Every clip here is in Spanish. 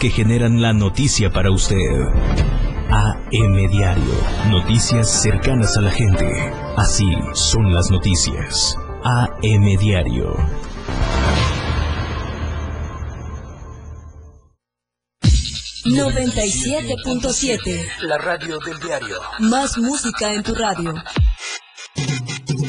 que generan la noticia para usted. AM Diario. Noticias cercanas a la gente. Así son las noticias. AM Diario. ...97.7... La radio del diario. Más música en tu radio.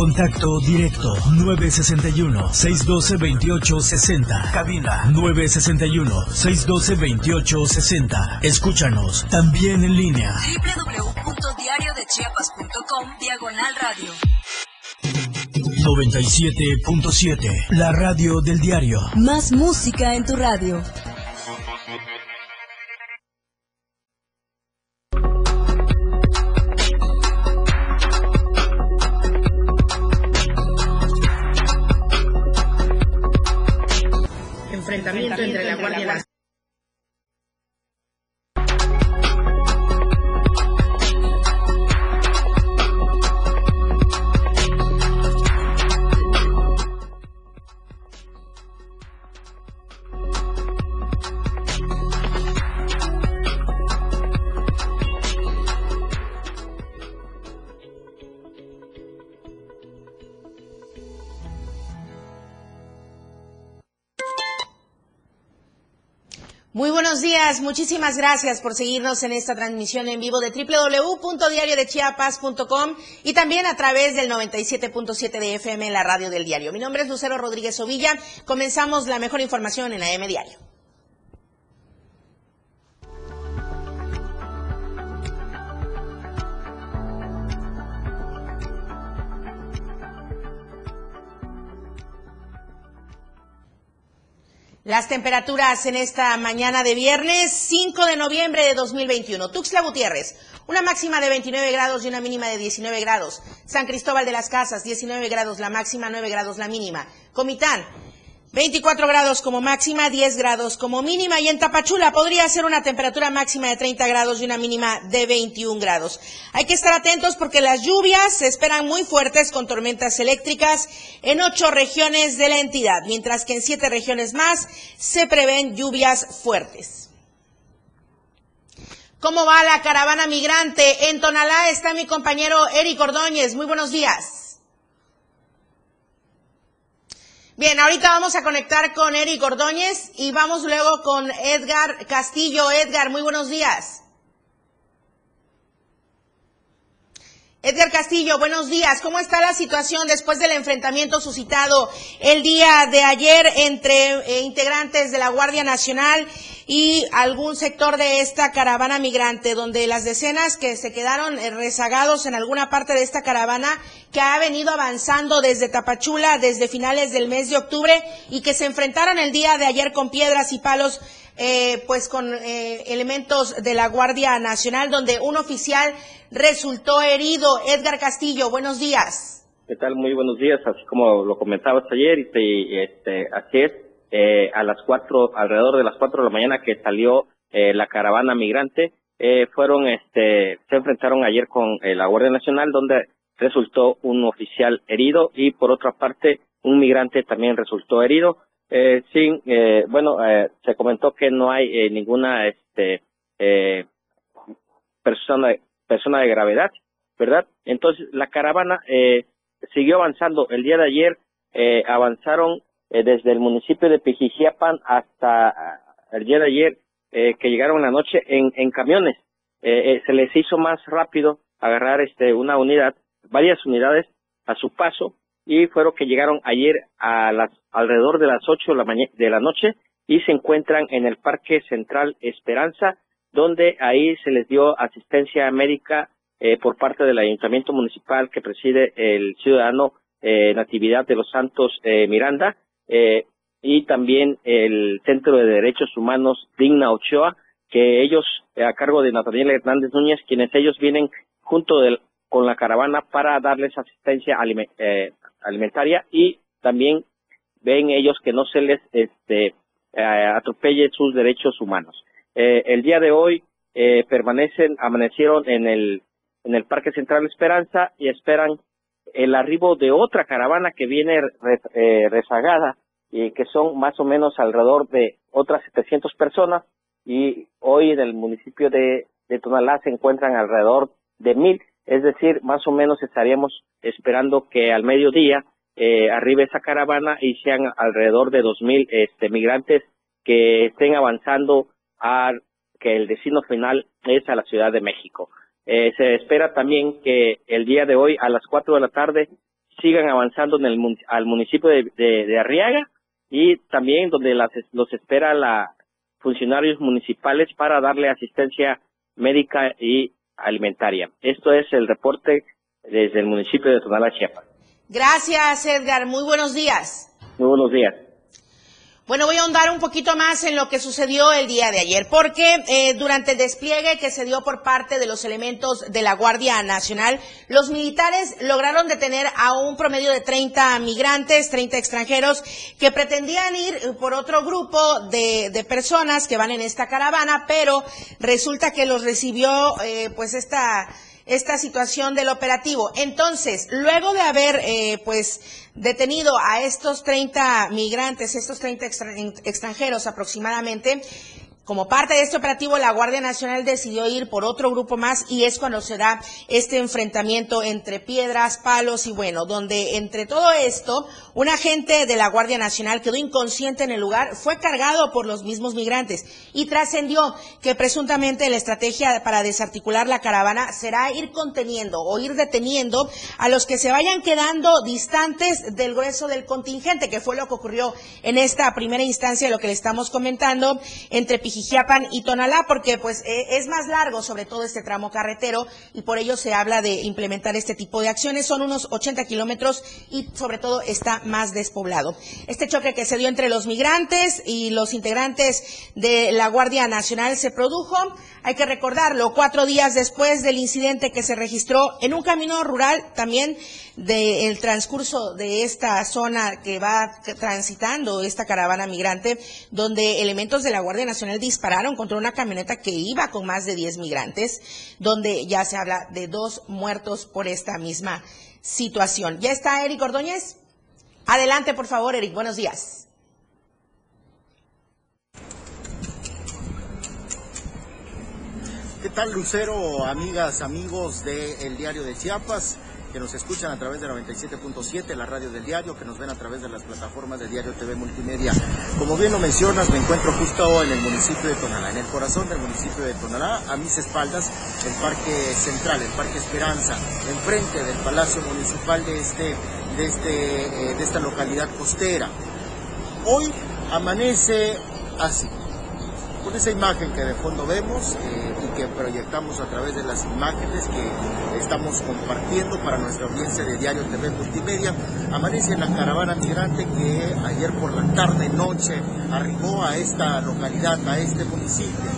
Contacto directo 961-612-2860. Cabina 961-612-2860. Escúchanos también en línea. www.diariodechiapas.com Diagonal Radio. 97.7. La radio del diario. Más música en tu radio. Enfrentamiento entre la Guardia días, muchísimas gracias por seguirnos en esta transmisión en vivo de www.diariodechiapas.com y también a través del 97.7 de FM la radio del diario. Mi nombre es Lucero Rodríguez Ovilla. Comenzamos la mejor información en AM Diario. Las temperaturas en esta mañana de viernes 5 de noviembre de 2021. Tuxtla Gutiérrez, una máxima de 29 grados y una mínima de 19 grados. San Cristóbal de las Casas, 19 grados la máxima, 9 grados la mínima. Comitán, 24 grados como máxima, 10 grados como mínima. Y en Tapachula podría ser una temperatura máxima de 30 grados y una mínima de 21 grados. Hay que estar atentos porque las lluvias se esperan muy fuertes con tormentas eléctricas en ocho regiones de la entidad, mientras que en siete regiones más se prevén lluvias fuertes. ¿Cómo va la caravana migrante? En Tonalá está mi compañero Eric Ordóñez. Muy buenos días. Bien, ahorita vamos a conectar con Eric Ordóñez y vamos luego con Edgar Castillo. Edgar, muy buenos días. Edgar Castillo, buenos días. ¿Cómo está la situación después del enfrentamiento suscitado el día de ayer entre eh, integrantes de la Guardia Nacional y algún sector de esta caravana migrante, donde las decenas que se quedaron eh, rezagados en alguna parte de esta caravana que ha venido avanzando desde Tapachula desde finales del mes de octubre y que se enfrentaron el día de ayer con piedras y palos eh, pues con eh, elementos de la Guardia Nacional, donde un oficial resultó herido. Edgar Castillo, buenos días. ¿Qué tal? Muy buenos días. Así como lo comentabas ayer, y este, así es, eh, a las cuatro, alrededor de las cuatro de la mañana que salió eh, la caravana migrante, eh, fueron, este, se enfrentaron ayer con eh, la Guardia Nacional, donde resultó un oficial herido y por otra parte un migrante también resultó herido. Eh, sin, eh, bueno, se comentó que no hay ninguna, este, persona, persona de gravedad, ¿verdad? Entonces la caravana siguió avanzando. El día de ayer avanzaron eh, desde el municipio de Pijijiapan hasta ah, el día de ayer eh, que llegaron la noche en, camiones. Eh, eh, se les hizo más rápido agarrar este una unidad, varias unidades a su paso y fueron que llegaron ayer a las alrededor de las ocho de la, de la noche y se encuentran en el Parque Central Esperanza, donde ahí se les dio asistencia médica eh, por parte del Ayuntamiento Municipal que preside el ciudadano eh, Natividad de los Santos eh, Miranda eh, y también el Centro de Derechos Humanos Digna Ochoa, que ellos, eh, a cargo de Nathaniel Hernández Núñez, quienes ellos vienen junto del, con la caravana para darles asistencia eh, alimentaria y también ven ellos que no se les este atropelle sus derechos humanos. el día de hoy permanecen, amanecieron en el en el Parque Central Esperanza y esperan el arribo de otra caravana que viene rezagada y que son más o menos alrededor de otras 700 personas y hoy en el municipio de, de Tonalá se encuentran alrededor de mil, es decir, más o menos estaríamos esperando que al mediodía eh, arribe esa caravana y sean alrededor de dos mil este, migrantes que estén avanzando a que el destino final es a la Ciudad de México. Eh, se espera también que el día de hoy a las cuatro de la tarde sigan avanzando en el al municipio de, de Arriaga y también donde las, los espera la funcionarios municipales para darle asistencia médica y alimentaria. Esto es el reporte desde el municipio de Tonalá, Chiapas. Gracias, Edgar. Muy buenos días. Muy buenos días. Bueno, voy a ahondar un poquito más en lo que sucedió el día de ayer, porque eh, durante el despliegue que se dio por parte de los elementos de la Guardia Nacional, los militares lograron detener a un promedio de 30 migrantes, 30 extranjeros, que pretendían ir por otro grupo de, de personas que van en esta caravana, pero resulta que los recibió eh, pues esta esta situación del operativo. Entonces, luego de haber eh, pues detenido a estos 30 migrantes, estos 30 extranjeros aproximadamente, como parte de este operativo, la Guardia Nacional decidió ir por otro grupo más y es cuando se da este enfrentamiento entre piedras, palos y bueno, donde entre todo esto, un agente de la Guardia Nacional quedó inconsciente en el lugar, fue cargado por los mismos migrantes y trascendió que presuntamente la estrategia para desarticular la caravana será ir conteniendo o ir deteniendo a los que se vayan quedando distantes del grueso del contingente, que fue lo que ocurrió en esta primera instancia lo que le estamos comentando entre Jijiapan y Tonalá, porque pues e, es más largo sobre todo este tramo carretero y por ello se habla de implementar este tipo de acciones. Son unos 80 kilómetros y sobre todo está más despoblado. Este choque que se dio entre los migrantes y los integrantes de la Guardia Nacional se produjo, hay que recordarlo, cuatro días después del incidente que se registró en un camino rural también del transcurso de esta zona que va transitando esta caravana migrante, donde elementos de la Guardia Nacional dispararon contra una camioneta que iba con más de 10 migrantes, donde ya se habla de dos muertos por esta misma situación. ¿Ya está Eric Ordóñez? Adelante, por favor, Eric. Buenos días. ¿Qué tal, Lucero, amigas, amigos del Diario de Chiapas? Que nos escuchan a través de 97.7, la radio del diario, que nos ven a través de las plataformas de Diario TV Multimedia. Como bien lo mencionas, me encuentro justo en el municipio de Tonalá, en el corazón del municipio de Tonalá, a mis espaldas, el Parque Central, el Parque Esperanza, enfrente del Palacio Municipal de, este, de, este, eh, de esta localidad costera. Hoy amanece así con esa imagen que de fondo vemos eh, que proyectamos a través de las imágenes que estamos compartiendo para nuestra audiencia de Diario TV Multimedia, amanece la caravana migrante que ayer por la tarde, noche, arribó a esta localidad, a este municipio.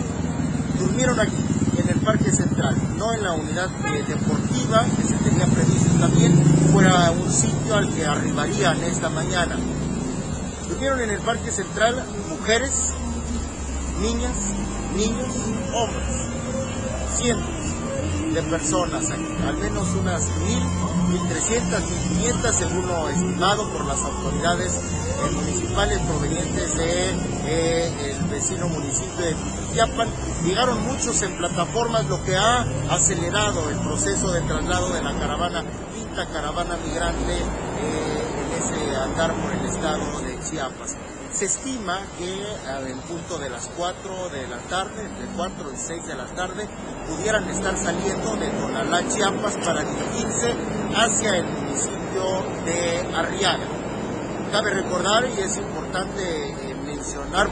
Durmieron aquí, en el Parque Central, no en la unidad eh, deportiva que se tenía previsto también, fuera un sitio al que arribarían esta mañana. Durmieron en el Parque Central mujeres, niñas, niños, hombres, cientos de personas al menos unas mil, mil trescientas, mil quinientas, según lo estimado por las autoridades eh, municipales provenientes del de, el vecino municipio de Tiapan. Llegaron muchos en plataformas, lo que ha acelerado el proceso de traslado de la caravana, quinta caravana migrante eh, en ese andar por el estado de Chiapas. Se estima que en punto de las 4 de la tarde, entre 4 y 6 de la tarde, pudieran estar saliendo de Tonalá, Chiapas, para dirigirse hacia el municipio de Arriaga. Cabe recordar, y es importante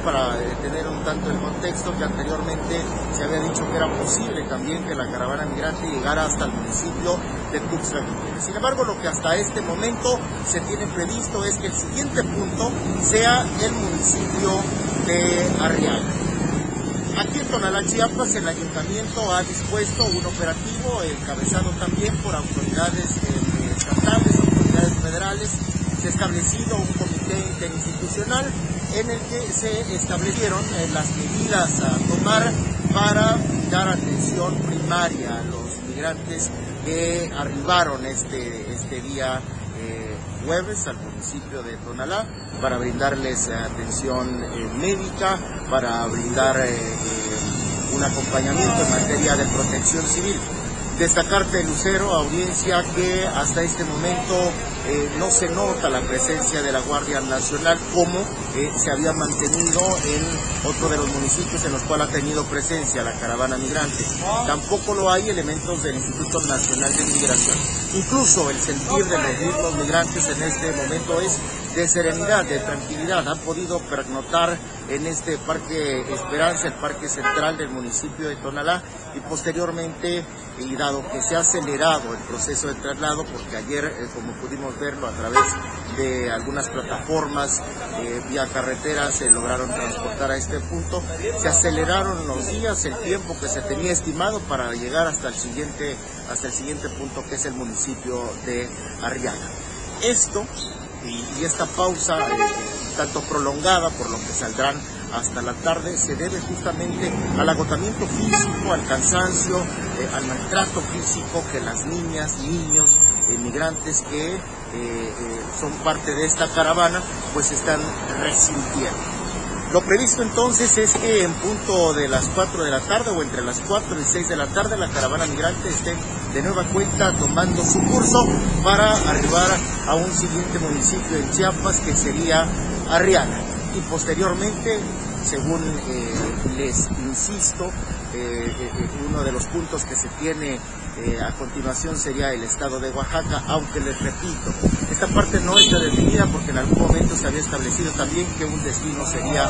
para eh, tener un tanto el contexto, que anteriormente se había dicho que era posible también que la caravana migrante llegara hasta el municipio de Tuxtla Sin embargo, lo que hasta este momento se tiene previsto es que el siguiente punto sea el municipio de Arriaga. Aquí en Tonalá, Chiapas, el ayuntamiento ha dispuesto un operativo encabezado también por autoridades eh, estatales, autoridades federales. Se ha establecido un comité interinstitucional en el que se establecieron eh, las medidas a tomar para dar atención primaria a los migrantes que arribaron este, este día eh, jueves al municipio de Tonalá para brindarles atención eh, médica, para brindar un acompañamiento en materia de protección civil. Destacarte, Lucero, audiencia, que hasta este momento eh, no se nota la presencia de la Guardia Nacional como eh, se había mantenido en otro de los municipios en los cuales ha tenido presencia la caravana migrante. Tampoco lo hay elementos del Instituto Nacional de Migración. Incluso el sentir de los mismos migrantes en este momento es de serenidad, de tranquilidad. Han podido pernotar en este Parque Esperanza, el Parque Central del municipio de Tonalá, y posteriormente, y dado que se ha acelerado el proceso de traslado, porque ayer, eh, como pudimos verlo a través de algunas plataformas eh, vía carretera, se lograron transportar a este punto, se aceleraron los días, el tiempo que se tenía estimado para llegar hasta el siguiente, hasta el siguiente punto que es el municipio de Arriaga. Esto y, esta pausa eh, tanto prolongada por lo que saldrán hasta la tarde se debe justamente al agotamiento físico, al cansancio, eh, al maltrato físico que las niñas, niños, inmigrantes que eh, son parte de esta caravana, pues están resintiendo. Lo previsto entonces es que en punto de las 4 de la tarde o entre las 4 y 6 de la tarde la caravana migrante esté de nueva cuenta tomando su curso para arribar a un siguiente municipio en Chiapas que sería Arriaga. Y posteriormente, según eh, les insisto, eh, eh, uno de los puntos que se tiene a continuación sería el estado de Oaxaca, aunque les repito, esta parte no está definida porque en algún momento se había establecido también que un destino sería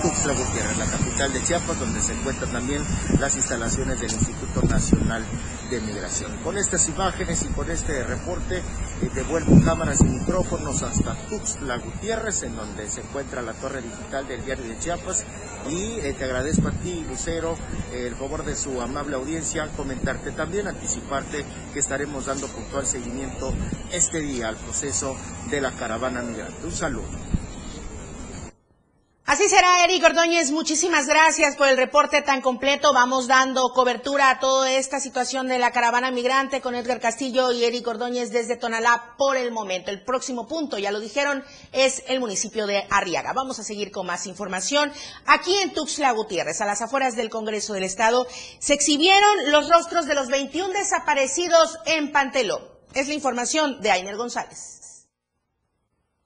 Tuxtla Gutiérrez, la capital de Chiapas, donde se encuentran también las instalaciones del Instituto Nacional de Migración. Con estas imágenes y con este reporte, eh, devuelvo cámaras y micrófonos hasta Tuxtla Gutiérrez, en donde se encuentra la torre digital del diario de Chiapas. Y eh, te agradezco a ti, Lucero, el favor de su amable audiencia, comentarte también, anticiparte que estaremos dando puntual seguimiento este día al proceso de la caravana migrante. Un saludo. Así será, Eric Ordóñez. Muchísimas gracias por el reporte tan completo. Vamos dando cobertura a toda esta situación de la caravana migrante con Edgar Castillo y Eric Ordóñez desde Tonalá por el momento. El próximo punto, ya lo dijeron, es el municipio de Arriaga. Vamos a seguir con más información. Aquí en Tuxtla Gutiérrez, a las afueras del Congreso del Estado, se exhibieron los rostros de los 21 desaparecidos en Panteló. Es la información de Ainer González.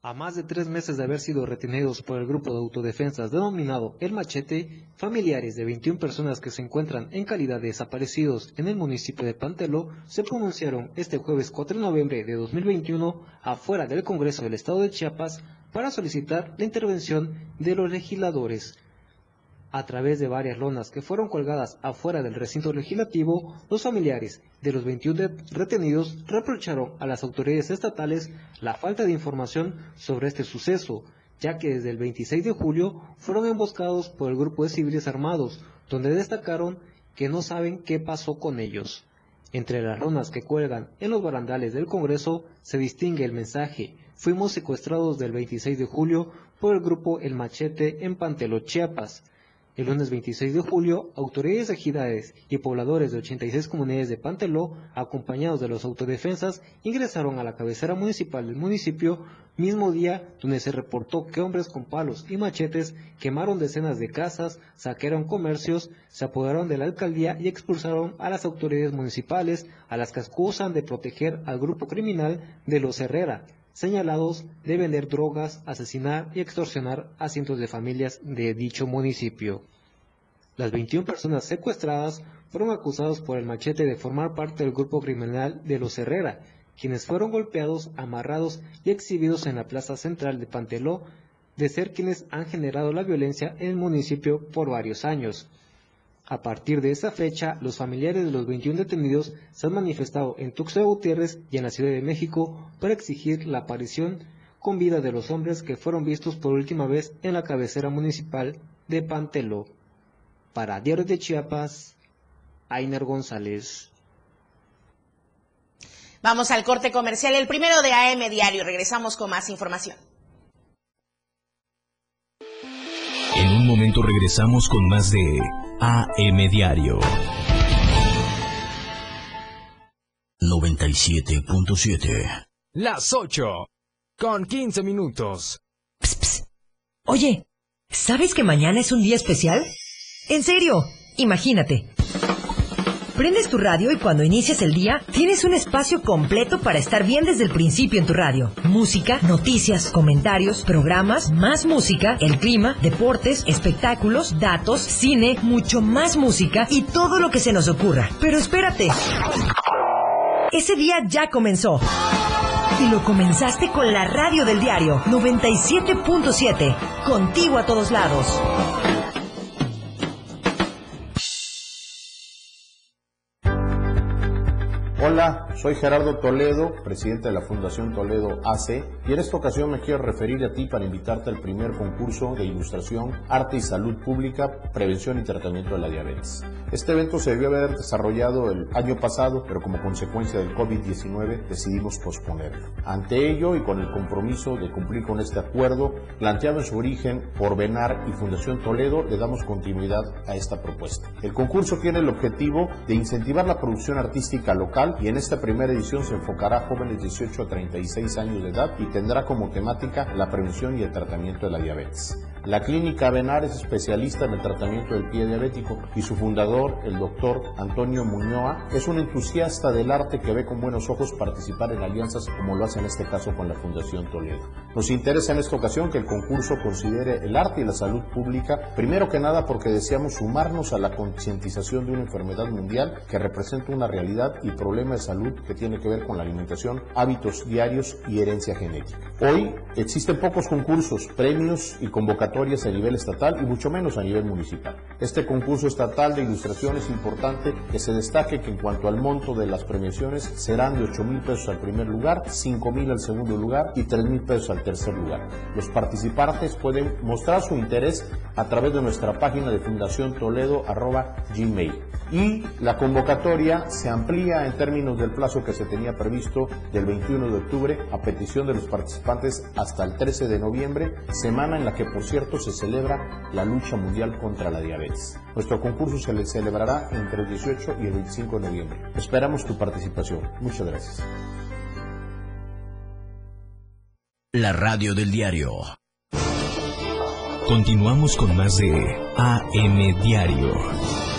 A más de tres meses de haber sido retenidos por el grupo de autodefensas denominado El Machete, familiares de 21 personas que se encuentran en calidad de desaparecidos en el municipio de Pantelo se pronunciaron este jueves 4 de noviembre de 2021 afuera del Congreso del Estado de Chiapas para solicitar la intervención de los legisladores. A través de varias lonas que fueron colgadas afuera del recinto legislativo, los familiares de los 21 retenidos reprocharon a las autoridades estatales la falta de información sobre este suceso, ya que desde el 26 de julio fueron emboscados por el grupo de civiles armados, donde destacaron que no saben qué pasó con ellos. Entre las lonas que cuelgan en los barandales del Congreso se distingue el mensaje Fuimos secuestrados del 26 de julio por el grupo El Machete en Pantelo, Chiapas. El lunes 26 de julio, autoridades ejidales y pobladores de 86 comunidades de Panteló, acompañados de los autodefensas, ingresaron a la cabecera municipal del municipio, mismo día donde se reportó que hombres con palos y machetes quemaron decenas de casas, saquearon comercios, se apoderaron de la alcaldía y expulsaron a las autoridades municipales, a las que acusan de proteger al grupo criminal de los Herrera, señalados de vender drogas, asesinar y extorsionar a cientos de familias de dicho municipio. Las 21 personas secuestradas fueron acusadas por el machete de formar parte del grupo criminal de los Herrera, quienes fueron golpeados, amarrados y exhibidos en la plaza central de Panteló, de ser quienes han generado la violencia en el municipio por varios años. A partir de esa fecha, los familiares de los 21 detenidos se han manifestado en Tuxtla Gutiérrez y en la Ciudad de México para exigir la aparición con vida de los hombres que fueron vistos por última vez en la cabecera municipal de Pantelo. Para Diario de Chiapas, Ainer González. Vamos al corte comercial, el primero de AM Diario. Regresamos con más información. momento regresamos con más de AM Diario. 97.7 Las 8. Con 15 minutos. Oye, ¿sabes que mañana es un día especial? En serio, imagínate. Prendes tu radio y cuando inicias el día tienes un espacio completo para estar bien desde el principio en tu radio. Música, noticias, comentarios, programas, más música, el clima, deportes, espectáculos, datos, cine, mucho más música y todo lo que se nos ocurra. Pero espérate. Ese día ya comenzó. Y lo comenzaste con la radio del diario 97.7. Contigo a todos lados. Hola, soy Gerardo Toledo, presidente de la Fundación Toledo AC, y en esta ocasión me quiero referir a ti para invitarte al primer concurso de ilustración, arte y salud pública, prevención y tratamiento de la diabetes. Este evento se debió haber desarrollado el año pasado, pero como consecuencia del COVID-19 decidimos posponerlo. Ante ello y con el compromiso de cumplir con este acuerdo, planteado en su origen por Benar y Fundación Toledo, le damos continuidad a esta propuesta. El concurso tiene el objetivo de incentivar la producción artística local y en esta primera edición se enfocará a jóvenes de 18 a 36 años de edad y tendrá como temática la prevención y el tratamiento de la diabetes. La clínica Benar es especialista en el tratamiento del pie diabético y su fundador, el doctor Antonio Muñoa, es un entusiasta del arte que ve con buenos ojos participar en alianzas como lo hace en este caso con la Fundación Toledo. Nos interesa en esta ocasión que el concurso considere el arte y la salud pública, primero que nada porque deseamos sumarnos a la concientización de una enfermedad mundial que representa una realidad y problema de salud que tiene que ver con la alimentación, hábitos diarios y herencia genética. Hoy existen pocos concursos, premios y convocatorias a nivel estatal y mucho menos a nivel municipal. Este concurso estatal de ilustración es importante que se destaque que en cuanto al monto de las premiaciones serán de 8 mil pesos al primer lugar, 5 mil al segundo lugar y 3 mil pesos al tercer lugar. Los participantes pueden mostrar su interés a través de nuestra página de Fundación Toledo gmail. Y la convocatoria se amplía en términos del plazo que se tenía previsto del 21 de octubre a petición de los participantes hasta el 13 de noviembre, semana en la que por cierto se celebra la lucha mundial contra la diabetes. Nuestro concurso se le celebrará entre el 18 y el 25 de noviembre. Esperamos tu participación. Muchas gracias. La radio del diario. Continuamos con más de AM Diario.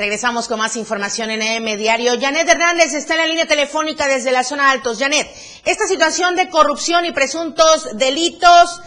Regresamos con más información en AM Diario. Janet Hernández está en la línea telefónica desde la zona Altos. Janet, esta situación de corrupción y presuntos delitos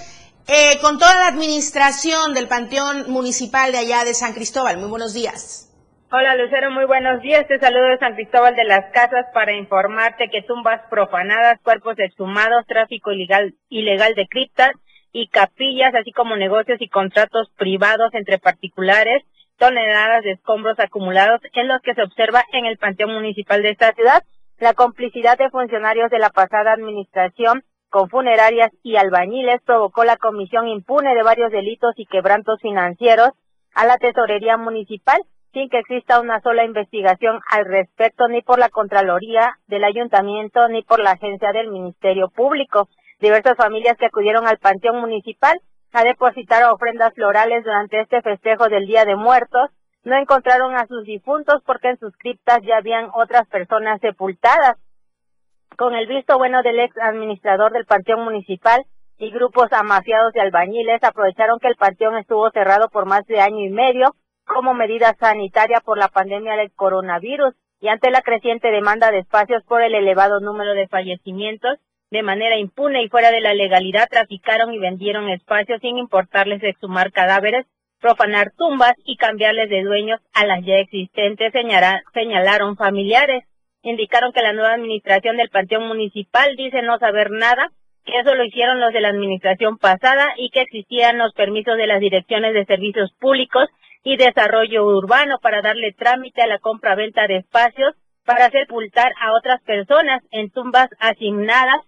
eh, con toda la administración del Panteón Municipal de allá de San Cristóbal. Muy buenos días. Hola Lucero, muy buenos días. Te saludo de San Cristóbal de las Casas para informarte que tumbas profanadas, cuerpos exhumados, tráfico ilegal, ilegal de criptas y capillas, así como negocios y contratos privados entre particulares toneladas de escombros acumulados en los que se observa en el Panteón Municipal de esta ciudad la complicidad de funcionarios de la pasada administración con funerarias y albañiles provocó la comisión impune de varios delitos y quebrantos financieros a la tesorería municipal sin que exista una sola investigación al respecto ni por la Contraloría del Ayuntamiento ni por la agencia del Ministerio Público. Diversas familias que acudieron al Panteón Municipal a depositar ofrendas florales durante este festejo del Día de Muertos, no encontraron a sus difuntos porque en sus criptas ya habían otras personas sepultadas. Con el visto bueno del ex administrador del Panteón Municipal y grupos amafiados de albañiles aprovecharon que el panteón estuvo cerrado por más de año y medio como medida sanitaria por la pandemia del coronavirus y ante la creciente demanda de espacios por el elevado número de fallecimientos, de manera impune y fuera de la legalidad traficaron y vendieron espacios sin importarles exhumar cadáveres, profanar tumbas y cambiarles de dueños a las ya existentes, señalaron familiares. Indicaron que la nueva administración del Panteón Municipal dice no saber nada, que eso lo hicieron los de la administración pasada y que existían los permisos de las direcciones de servicios públicos y desarrollo urbano para darle trámite a la compra-venta de espacios para sepultar a otras personas en tumbas asignadas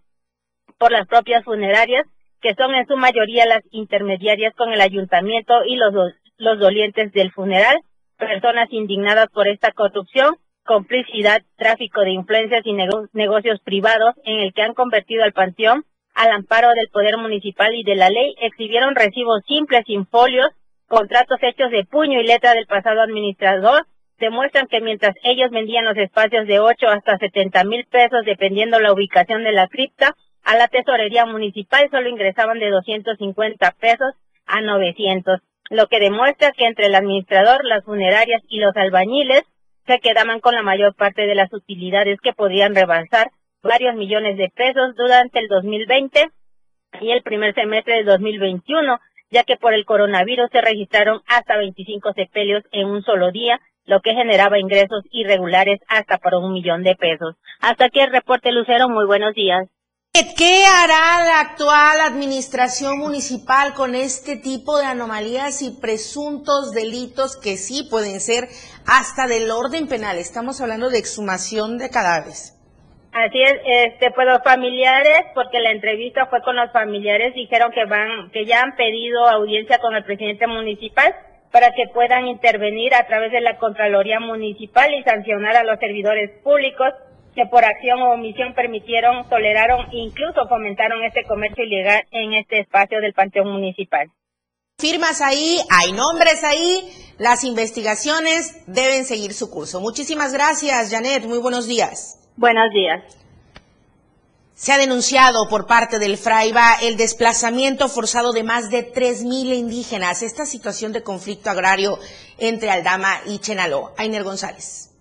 por las propias funerarias, que son en su mayoría las intermediarias con el ayuntamiento y los, los dolientes del funeral, personas indignadas por esta corrupción, complicidad, tráfico de influencias y negocios privados en el que han convertido al panteón al amparo del poder municipal y de la ley, exhibieron recibos simples sin folios, contratos hechos de puño y letra del pasado administrador, demuestran que mientras ellos vendían los espacios de 8 hasta 70 mil pesos dependiendo la ubicación de la cripta, a la tesorería municipal solo ingresaban de 250 pesos a 900, lo que demuestra que entre el administrador, las funerarias y los albañiles se quedaban con la mayor parte de las utilidades que podían rebalsar varios millones de pesos durante el 2020 y el primer semestre de 2021, ya que por el coronavirus se registraron hasta 25 sepelios en un solo día, lo que generaba ingresos irregulares hasta por un millón de pesos. Hasta aquí el reporte Lucero, muy buenos días. ¿Qué hará la actual administración municipal con este tipo de anomalías y presuntos delitos que sí pueden ser hasta del orden penal? Estamos hablando de exhumación de cadáveres. Así es, este, pues los familiares, porque la entrevista fue con los familiares, dijeron que van, que ya han pedido audiencia con el presidente municipal para que puedan intervenir a través de la Contraloría Municipal y sancionar a los servidores públicos que por acción o omisión permitieron, toleraron e incluso fomentaron este comercio ilegal en este espacio del Panteón Municipal. Firmas ahí, hay nombres ahí, las investigaciones deben seguir su curso. Muchísimas gracias, Janet, muy buenos días. Buenos días. Se ha denunciado por parte del Fraiba el desplazamiento forzado de más de 3.000 indígenas. Esta situación de conflicto agrario entre Aldama y Chenaló. Ainer González.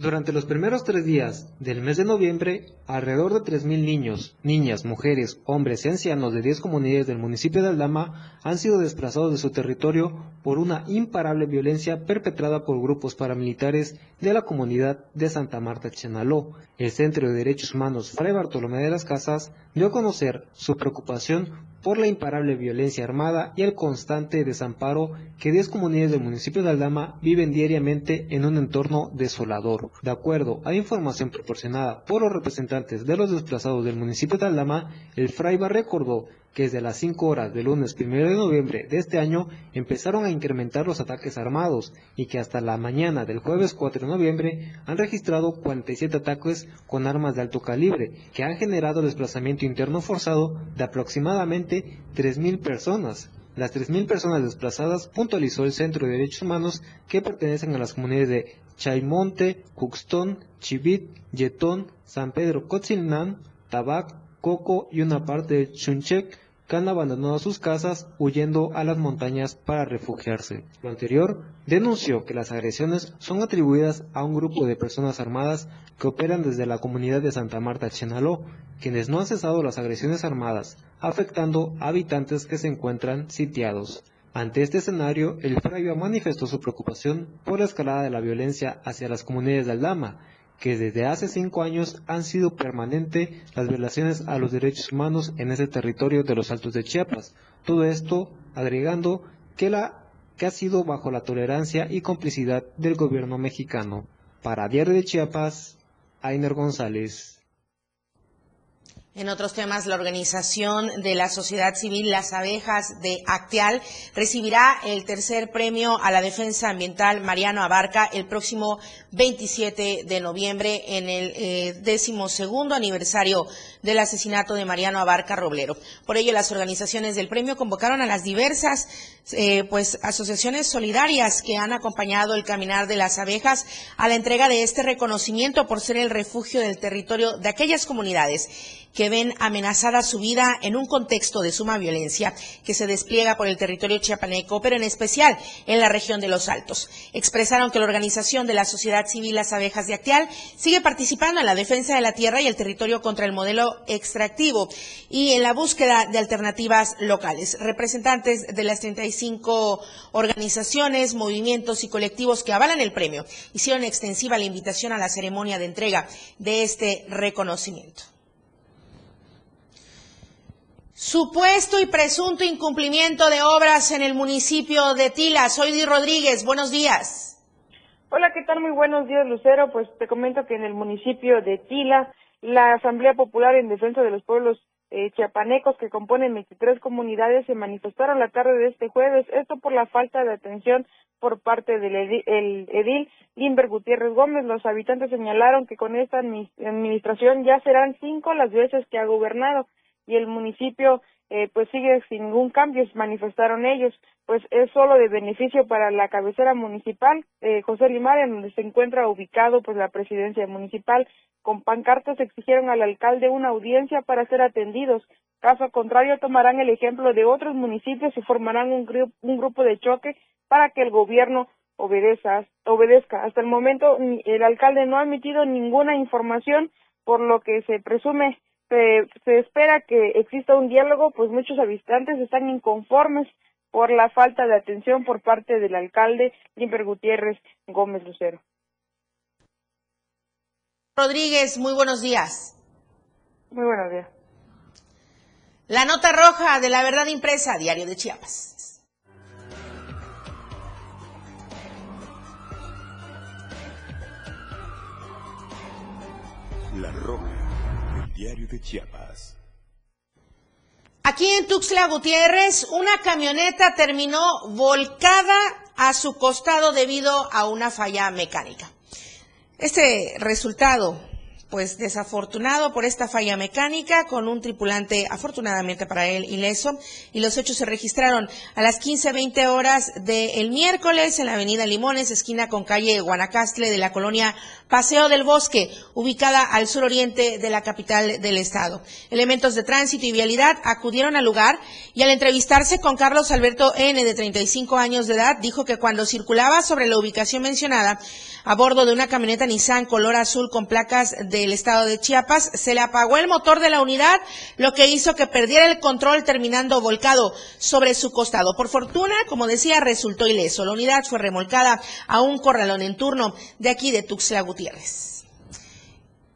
Durante los primeros tres días del mes de noviembre, alrededor de 3.000 niños, niñas, mujeres, hombres y ancianos de 10 comunidades del municipio de Aldama han sido desplazados de su territorio por una imparable violencia perpetrada por grupos paramilitares de la comunidad de Santa Marta Chenaló. El Centro de Derechos Humanos Fray Bartolomé de las Casas dio a conocer su preocupación por la imparable violencia armada y el constante desamparo que 10 comunidades del municipio de Aldama viven diariamente en un entorno desolador. De acuerdo a información proporcionada por los representantes de los desplazados del municipio de Aldama, el Fraiba recordó que desde las 5 horas del lunes 1 de noviembre de este año empezaron a incrementar los ataques armados y que hasta la mañana del jueves 4 de noviembre han registrado 47 ataques con armas de alto calibre que han generado desplazamiento interno forzado de aproximadamente 3.000 personas. Las 3.000 personas desplazadas puntualizó el Centro de Derechos Humanos que pertenecen a las comunidades de Chaimonte, Cuxtón, Chivit, Yetón, San Pedro Cotzilnán, Tabac, Coco y una parte de Chunchek que han abandonado sus casas huyendo a las montañas para refugiarse. Lo anterior denunció que las agresiones son atribuidas a un grupo de personas armadas que operan desde la comunidad de Santa Marta Chenaló, quienes no han cesado las agresiones armadas, afectando a habitantes que se encuentran sitiados. Ante este escenario, el Fraio manifestó su preocupación por la escalada de la violencia hacia las comunidades de Aldama, que desde hace cinco años han sido permanentes las violaciones a los derechos humanos en ese territorio de los Altos de Chiapas. Todo esto agregando que, la, que ha sido bajo la tolerancia y complicidad del gobierno mexicano. Para Diario de Chiapas, Ainer González. En otros temas, la organización de la sociedad civil Las Abejas de Actial recibirá el tercer premio a la defensa ambiental Mariano Abarca el próximo 27 de noviembre en el eh, decimosegundo aniversario del asesinato de Mariano Abarca Roblero. Por ello, las organizaciones del premio convocaron a las diversas eh, pues asociaciones solidarias que han acompañado el caminar de las abejas a la entrega de este reconocimiento por ser el refugio del territorio de aquellas comunidades que ven amenazada su vida en un contexto de suma violencia que se despliega por el territorio chiapaneco, pero en especial en la región de los Altos. Expresaron que la organización de la sociedad civil Las Abejas de Actial sigue participando en la defensa de la tierra y el territorio contra el modelo extractivo y en la búsqueda de alternativas locales. Representantes de las 35 organizaciones, movimientos y colectivos que avalan el premio hicieron extensiva la invitación a la ceremonia de entrega de este reconocimiento. Supuesto y presunto incumplimiento de obras en el municipio de Tila. Soy Di Rodríguez. Buenos días. Hola, ¿qué tal? Muy buenos días, Lucero. Pues te comento que en el municipio de Tila La Asamblea Popular en Defensa de los Pueblos eh, chiapanecos que componen 23 comunidades se manifestaron la tarde de este jueves, esto por la falta de atención por parte del edil, el edil Limber Gutiérrez Gómez. Los habitantes señalaron que con esta administración ya serán cinco las veces que ha gobernado y el municipio eh, pues sigue sin ningún cambio, manifestaron ellos, pues es solo de beneficio para la cabecera municipal, eh, José Limar, en donde se encuentra ubicado pues la presidencia municipal. Con pancartas exigieron al alcalde una audiencia para ser atendidos. Caso contrario, tomarán el ejemplo de otros municipios y formarán un, grupo, un grupo de choque para que el gobierno obedezca. Hasta el momento, el alcalde no ha emitido ninguna información, por lo que se presume se, espera que exista un diálogo, pues muchos habitantes están inconformes por la falta de atención por parte del alcalde Limper Gutiérrez Gómez Lucero. Rodríguez, muy buenos días. Muy buenos días. La nota roja de la verdad impresa, Diario de Chiapas. La roja Diario de Chiapas. Aquí en Tuxtla Gutiérrez, una camioneta terminó volcada a su costado debido a una falla mecánica. Este resultado pues desafortunado por esta falla mecánica con un tripulante afortunadamente para él ileso y los hechos se registraron a las 15:20 horas del miércoles en la avenida Limones esquina con calle Guanacastle de la colonia Paseo del Bosque ubicada al suroriente de la capital del estado. Elementos de tránsito y vialidad acudieron al lugar y al entrevistarse con Carlos Alberto N de 35 años de edad dijo que cuando circulaba sobre la ubicación mencionada a bordo de una camioneta Nissan color azul con placas del estado de Chiapas, se le apagó el motor de la unidad, lo que hizo que perdiera el control terminando volcado sobre su costado. Por fortuna, como decía, resultó ileso. La unidad fue remolcada a un corralón en turno de aquí de Tuxtla Gutiérrez.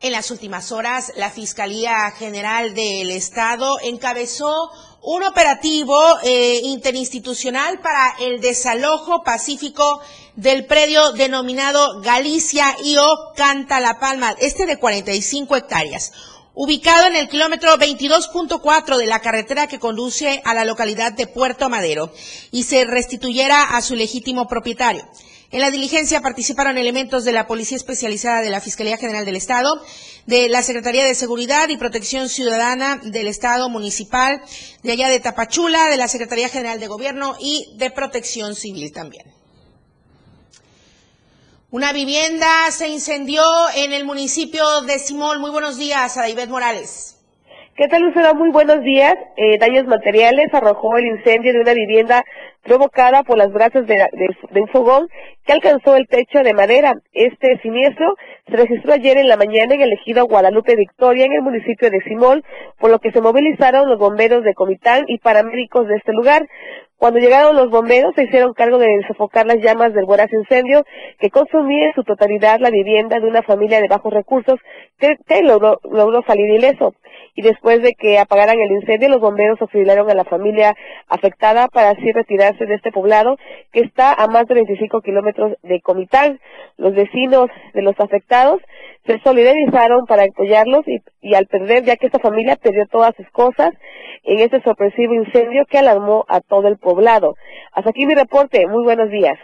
En las últimas horas, la Fiscalía General del Estado encabezó un operativo eh, interinstitucional para el desalojo pacífico del predio denominado Galicia IO Canta La Palma, este de 45 hectáreas, ubicado en el kilómetro 22.4 de la carretera que conduce a la localidad de Puerto Madero, y se restituyera a su legítimo propietario. En la diligencia participaron elementos de la Policía Especializada de la Fiscalía General del Estado, de la Secretaría de Seguridad y Protección Ciudadana del Estado Municipal, de allá de Tapachula, de la Secretaría General de Gobierno y de Protección Civil también. Una vivienda se incendió en el municipio de Simón. Muy buenos días, David Morales. ¿Qué tal, Lucero? Muy buenos días. Eh, daños materiales arrojó el incendio de una vivienda provocada por las brasas de, un fogón que alcanzó el techo de madera. Este siniestro se registró ayer en la mañana en el ejido Guadalupe Victoria, en el municipio de Simón, por lo que se movilizaron los bomberos de Comitán y paramédicos de este lugar. Cuando llegaron los bomberos, se hicieron cargo de sofocar las llamas del voraz incendio que consumía en su totalidad la vivienda de una familia de bajos recursos que, logró, logró, salir ileso. Y después de que apagaran el incendio, los bomberos auxiliaron a la familia afectada para así de este poblado que está a más de 25 kilómetros de Comitán. Los vecinos de los afectados se solidarizaron para apoyarlos y, y al perder, ya que esta familia perdió todas sus cosas en este sorpresivo incendio que alarmó a todo el poblado. Hasta aquí mi reporte. Muy buenos días.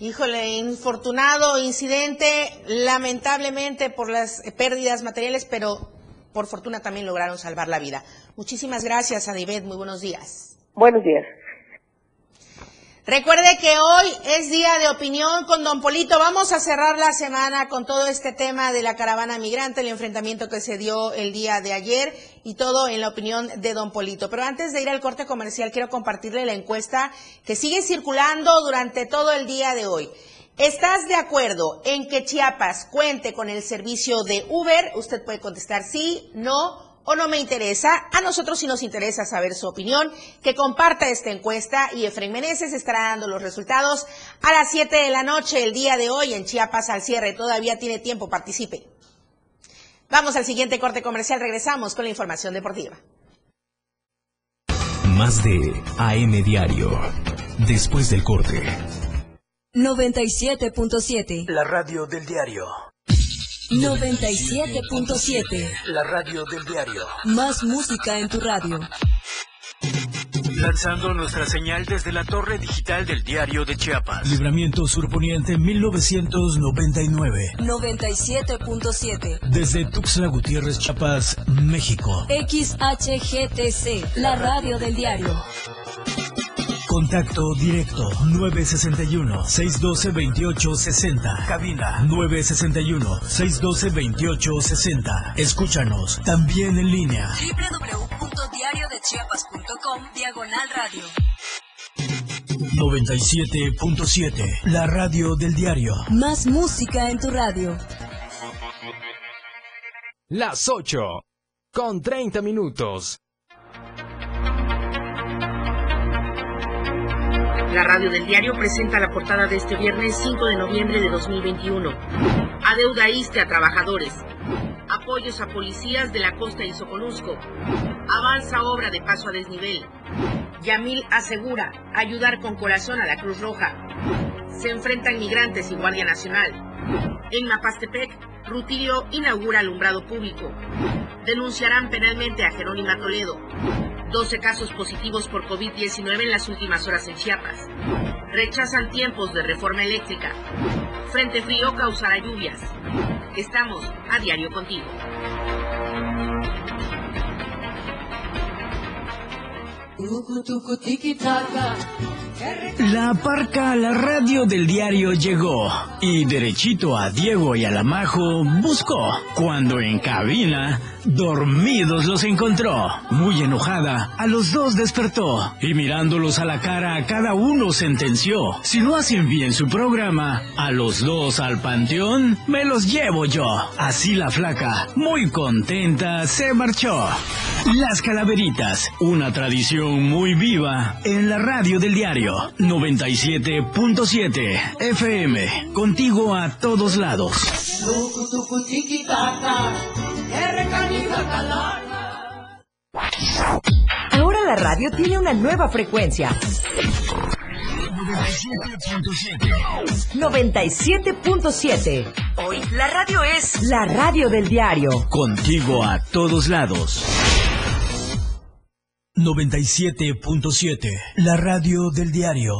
Híjole, infortunado incidente, lamentablemente por las pérdidas materiales, pero por fortuna también lograron salvar la vida. Muchísimas gracias, Adibet. Muy buenos días. Buenos días. Recuerde que hoy es día de opinión con Don Polito. Vamos a cerrar la semana con todo este tema de la caravana migrante, el enfrentamiento que se dio el día de ayer y todo en la opinión de Don Polito. Pero antes de ir al corte comercial, quiero compartirle la encuesta que sigue circulando durante todo el día de hoy. ¿Estás de acuerdo en que Chiapas cuente con el servicio de Uber? Usted puede contestar sí, no o no me interesa. A nosotros sí nos interesa saber su opinión, que comparta esta encuesta y Efraín Meneses estará dando los resultados a las 7 de la noche el día de hoy en Chiapas al cierre. Todavía tiene tiempo, participe. Vamos al siguiente corte comercial, regresamos con la información deportiva. Más de AM Diario, después del corte. 97.7. La radio del diario. 97.7. La radio del diario. Más música en tu radio. Lanzando nuestra señal desde la torre digital del diario de Chiapas. Libramiento Surponiente 1999. 97.7. Desde Tuxtla Gutiérrez, Chiapas, México. XHGTC. La radio del diario. Contacto directo 961-612-2860. Cabina 961-612-2860. Escúchanos también en línea. www.diariodechiapas.com Diagonal Radio. 97.7. La radio del diario. Más música en tu radio. Las 8. Con 30 minutos. La radio del diario presenta la portada de este viernes 5 de noviembre de 2021. Adeuda ISTE a trabajadores. Apoyos a policías de la costa y Soconusco. Avanza obra de paso a desnivel. Yamil asegura ayudar con corazón a la Cruz Roja. Se enfrentan migrantes y Guardia Nacional. En Mapastepec, Rutilio inaugura alumbrado público. Denunciarán penalmente a Jerónima Toledo. 12 casos positivos por COVID-19 en las últimas horas en Chiapas. Rechazan tiempos de reforma eléctrica. Frente frío causará lluvias. Estamos a diario contigo. La parca a la radio del diario llegó y derechito a Diego y a la Majo buscó. Cuando en cabina, dormidos los encontró. Muy enojada, a los dos despertó y mirándolos a la cara a cada uno sentenció. Si no hacen bien su programa, a los dos al panteón me los llevo yo. Así la flaca, muy contenta, se marchó. Las calaveritas, una tradición muy viva en la radio del diario 97.7 FM, contigo a todos lados. Ahora la radio tiene una nueva frecuencia. 97.7. Hoy la radio es la radio del diario. Contigo a todos lados. 97.7, la radio del diario.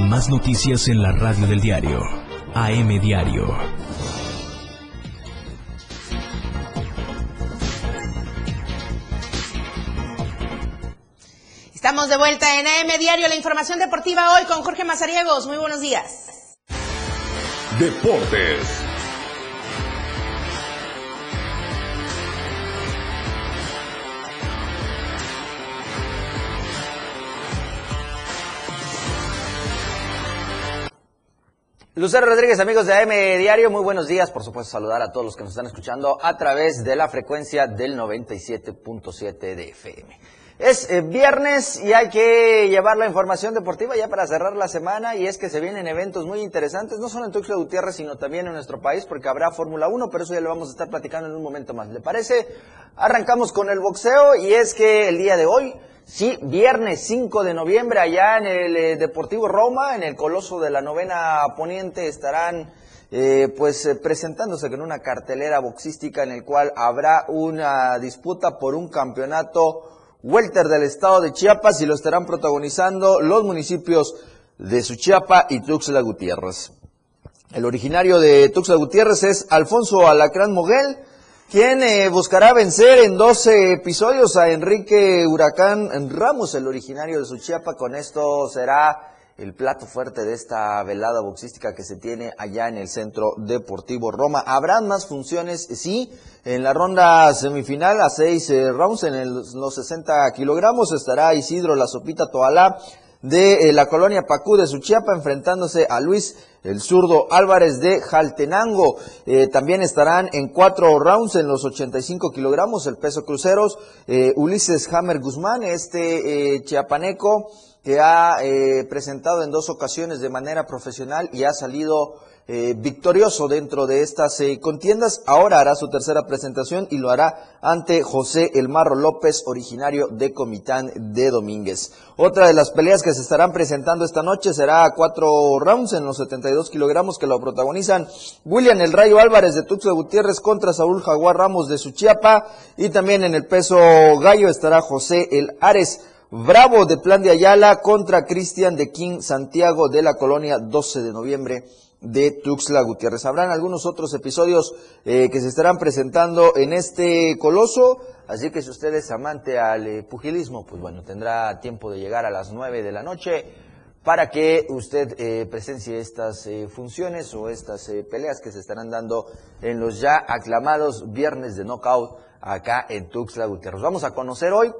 Más noticias en la radio del diario. AM Diario. Estamos de vuelta en AM Diario, la información deportiva hoy con Jorge Mazariegos. Muy buenos días. Deportes. Lucero Rodríguez, amigos de AM Diario, muy buenos días. Por supuesto, saludar a todos los que nos están escuchando a través de la frecuencia del 97.7 de FM. Es eh, viernes y hay que llevar la información deportiva ya para cerrar la semana y es que se vienen eventos muy interesantes, no solo en Tuxtla Gutiérrez, sino también en nuestro país porque habrá Fórmula 1, pero eso ya lo vamos a estar platicando en un momento más. ¿Le parece? Arrancamos con el boxeo y es que el día de hoy Sí, viernes 5 de noviembre allá en el eh, Deportivo Roma, en el Coloso de la Novena Poniente, estarán eh, pues eh, presentándose con una cartelera boxística en el cual habrá una disputa por un campeonato welter del estado de Chiapas y lo estarán protagonizando los municipios de Suchiapa y Tuxtla Gutiérrez. El originario de Tuxtla Gutiérrez es Alfonso Alacrán Moguel, quien eh, buscará vencer en 12 episodios a Enrique Huracán Ramos, el originario de Suchiapa. Con esto será el plato fuerte de esta velada boxística que se tiene allá en el Centro Deportivo Roma. Habrán más funciones, sí, en la ronda semifinal a 6 eh, rounds en los 60 kilogramos estará Isidro La Sopita Toalá de eh, la colonia Pacú de Suchiapa enfrentándose a Luis el zurdo Álvarez de Jaltenango. Eh, también estarán en cuatro rounds en los 85 kilogramos el peso cruceros Ulises Hammer Guzmán, este chiapaneco que ha eh, presentado en dos ocasiones de manera profesional y ha salido eh, victorioso dentro de estas eh, contiendas. Ahora hará su tercera presentación y lo hará ante José El Marro López, originario de Comitán de Domínguez. Otra de las peleas que se estarán presentando esta noche será cuatro rounds en los 72 kilogramos que lo protagonizan William El Rayo Álvarez de Tuxtla Gutiérrez contra Saúl Jaguar Ramos de Suchiapa y también en el peso gallo estará José El Ares. Bravo de Plan de Ayala contra Cristian de King Santiago de la colonia 12 de noviembre de Tuxtla Gutiérrez. Habrán algunos otros episodios eh, que se estarán presentando en este coloso, así que si usted es amante al eh, pugilismo, pues bueno, tendrá tiempo de llegar a las 9 de la noche para que usted eh, presencie estas funciones o estas peleas que se estarán dando en los ya aclamados viernes de knockout acá en Tuxtla Gutiérrez. Vamos a conocer hoy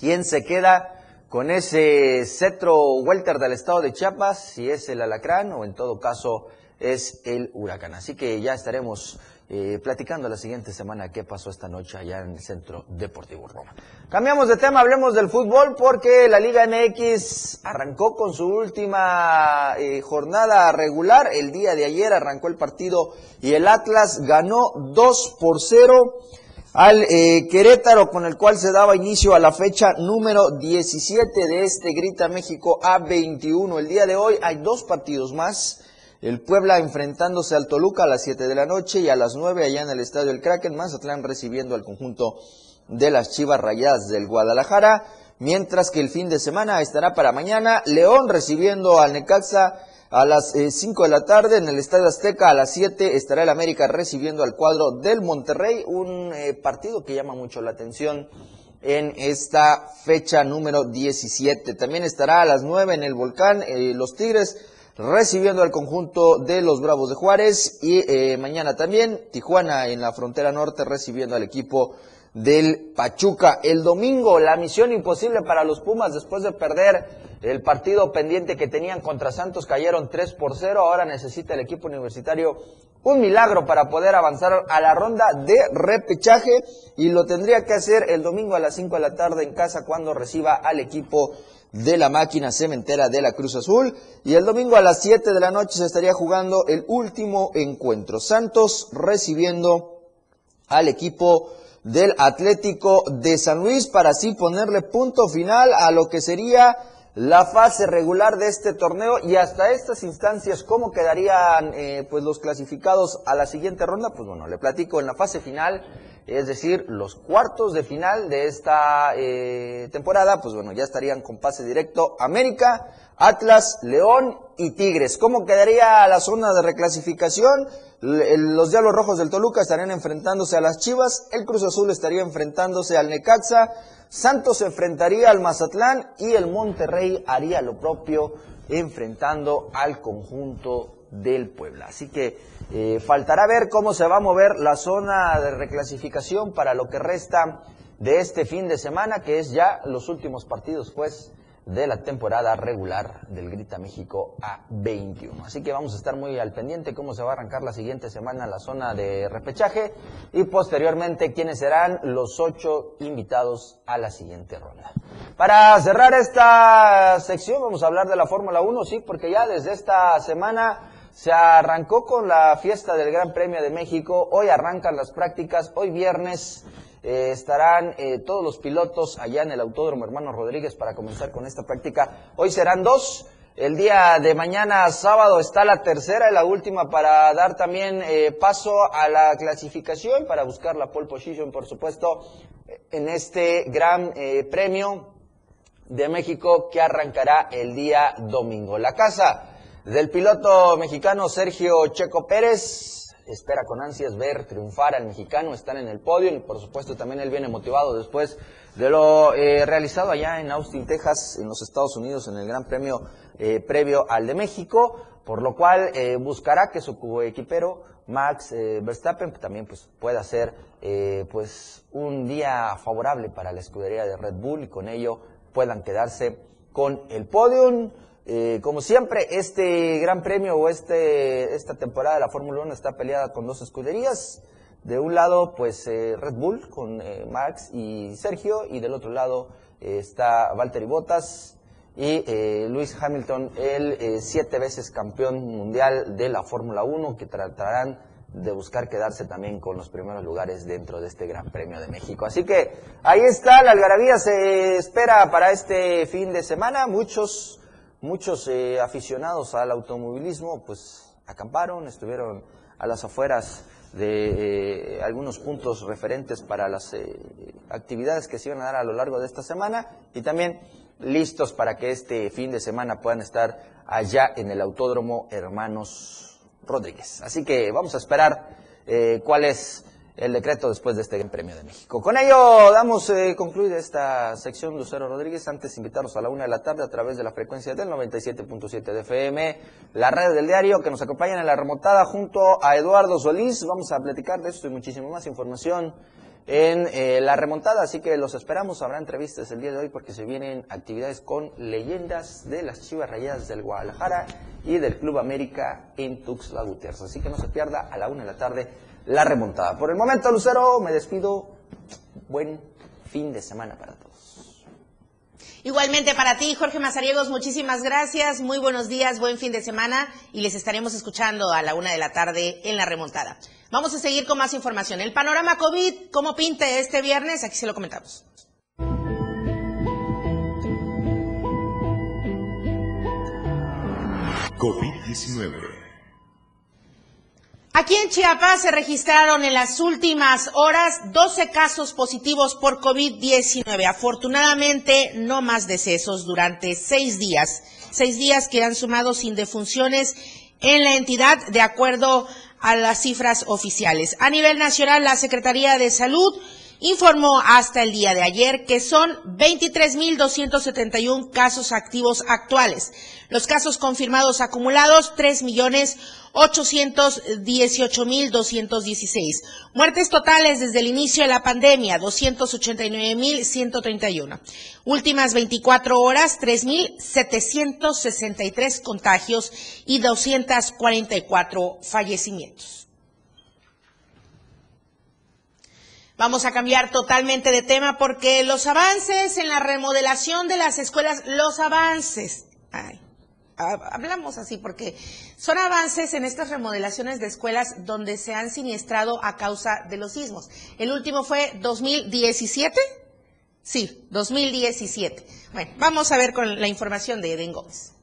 quién se queda con ese cetro welter del estado de Chiapas, si es el alacrán o en todo caso es el huracán. Así que ya estaremos eh, platicando la siguiente semana qué pasó esta noche allá en el Centro Deportivo Roma. Cambiamos de tema, hablemos del fútbol porque la Liga MX arrancó con su última eh, jornada regular. El día de ayer arrancó el partido y el Atlas ganó 2 por 0 al eh, Querétaro, con el cual se daba inicio a la fecha número 17 de este Grita México A21. El día de hoy hay dos partidos más. El Puebla enfrentándose al Toluca a las 7 de la noche y a las 9 allá en el Estadio El Kraken, Mazatlán recibiendo al conjunto de las Chivas Rayadas del Guadalajara. Mientras que el fin de semana estará para mañana, León recibiendo al Necaxa a las 5 eh, de la tarde en el Estadio Azteca, a las 7 estará el América recibiendo al cuadro del Monterrey, un eh, partido que llama mucho la atención en esta fecha número 17. También estará a las 9 en el Volcán eh, los Tigres recibiendo al conjunto de los Bravos de Juárez y mañana también Tijuana en la frontera norte recibiendo al equipo del Pachuca. El domingo, la misión imposible para los Pumas después de perder el partido pendiente que tenían contra Santos, cayeron 3 por 0. Ahora necesita el equipo universitario un milagro para poder avanzar a la ronda de repechaje y lo tendría que hacer el domingo a las 5 de la tarde en casa cuando reciba al equipo de la máquina cementera de la Cruz Azul. Y el domingo a las 7 de la noche se estaría jugando el último encuentro. Santos recibiendo al equipo del Atlético de San Luis para así ponerle punto final a lo que sería la fase regular de este torneo. Y hasta estas instancias cómo quedarían eh, pues los clasificados a la siguiente ronda pues bueno le platico en la fase final es decir los cuartos de final de esta eh, temporada pues bueno ya estarían con pase directo América Atlas León y Tigres cómo quedaría la zona de reclasificación los Diablos Rojos del Toluca estarían enfrentándose a las Chivas, el Cruz Azul estaría enfrentándose al Necaxa, Santos se enfrentaría al Mazatlán y el Monterrey haría lo propio enfrentando al conjunto del Puebla. Así que eh, faltará ver cómo se va a mover la zona de reclasificación para lo que resta de este fin de semana, que es ya los últimos partidos, pues, de la temporada regular del Grita México A21. Así que vamos a estar muy al pendiente cómo se va a arrancar la siguiente semana la zona de repechaje y posteriormente quiénes serán los ocho invitados a la siguiente ronda. Para cerrar esta sección vamos a hablar de la Fórmula 1, sí, porque ya desde esta semana se arrancó con la fiesta del Gran Premio de México, hoy arrancan las prácticas, hoy viernes eh, estarán eh, todos los pilotos allá en el Autódromo Hermano Rodríguez para comenzar con esta práctica. Hoy serán dos. El día de mañana, sábado, está la tercera y la última para dar también eh, paso a la clasificación, para buscar la pole position, por supuesto, en este gran premio de México que arrancará el día domingo. La casa del piloto mexicano Sergio Checo Pérez espera con ansias ver triunfar al mexicano, estar en el podio y por supuesto también él viene motivado después de lo eh, realizado allá en Austin, Texas, en los Estados Unidos, en el Gran Premio eh, previo al de México, por lo cual eh, buscará que su equipero Max Verstappen también pues, pueda ser pues, un día favorable para la escudería de Red Bull y con ello puedan quedarse con el podium. Eh, como siempre, este gran premio o este, esta temporada de la Fórmula 1 está peleada con dos escuderías. De un lado, pues eh, Red Bull con eh, Max y Sergio, y del otro lado está Valtteri Bottas y eh, Luis Hamilton, el eh, siete veces campeón mundial de la Fórmula 1, que tratarán de buscar quedarse también con los primeros lugares dentro de este Gran Premio de México. Así que ahí está, la algarabía se espera para este fin de semana. Muchos, muchos eh, aficionados al automovilismo pues acamparon, estuvieron a las afueras de eh, algunos puntos referentes para las eh, actividades que se iban a dar a lo largo de esta semana y también listos para que este fin de semana puedan estar allá en el Autódromo Hermanos Rodríguez. Así que vamos a esperar eh, cuál es el decreto después de este Gran Premio de México. Con ello damos eh, concluida esta sección Lucero Rodríguez. Antes invitarlos a la una de la tarde a través de la frecuencia del 97.7 de FM, la red del diario que nos acompañan en la remontada junto a Eduardo Solís. Vamos a platicar de esto y muchísima más información en eh, la remontada, así que los esperamos. Habrá entrevistas el día de hoy porque se vienen actividades con leyendas de las Chivas Rayadas del Guadalajara y del Club América en Tuxtla Gutiérrez. Así que no se pierda a la una de la tarde la remontada. Por el momento, Lucero, me despido. Buen fin de semana para todos. Igualmente para ti, Jorge Mazariegos, muchísimas gracias, muy buenos días, buen fin de semana y les estaremos escuchando a la una de la tarde en la remontada. Vamos a seguir con más información. El panorama COVID, ¿cómo pinta este viernes? Aquí se lo comentamos. COVID-19. Aquí en Chiapas se registraron en las últimas horas 12 casos positivos por COVID-19. Afortunadamente, no más decesos durante seis días. Seis días que han sumado sin defunciones en la entidad, de acuerdo a las cifras oficiales. A nivel nacional, la Secretaría de Salud informó hasta el día de ayer que son 23.271 casos activos actuales. Los casos confirmados acumulados, 3.818.216. Muertes totales desde el inicio de la pandemia, 289.131. Últimas 24 horas, 3.763 contagios y 244 fallecimientos. Vamos a cambiar totalmente de tema porque los avances en la remodelación de las escuelas, los avances, ay, hablamos así porque son avances en estas remodelaciones de escuelas donde se han siniestrado a causa de los sismos. El último fue 2017. Sí, 2017. Bueno, vamos a ver con la información de Eden Gómez.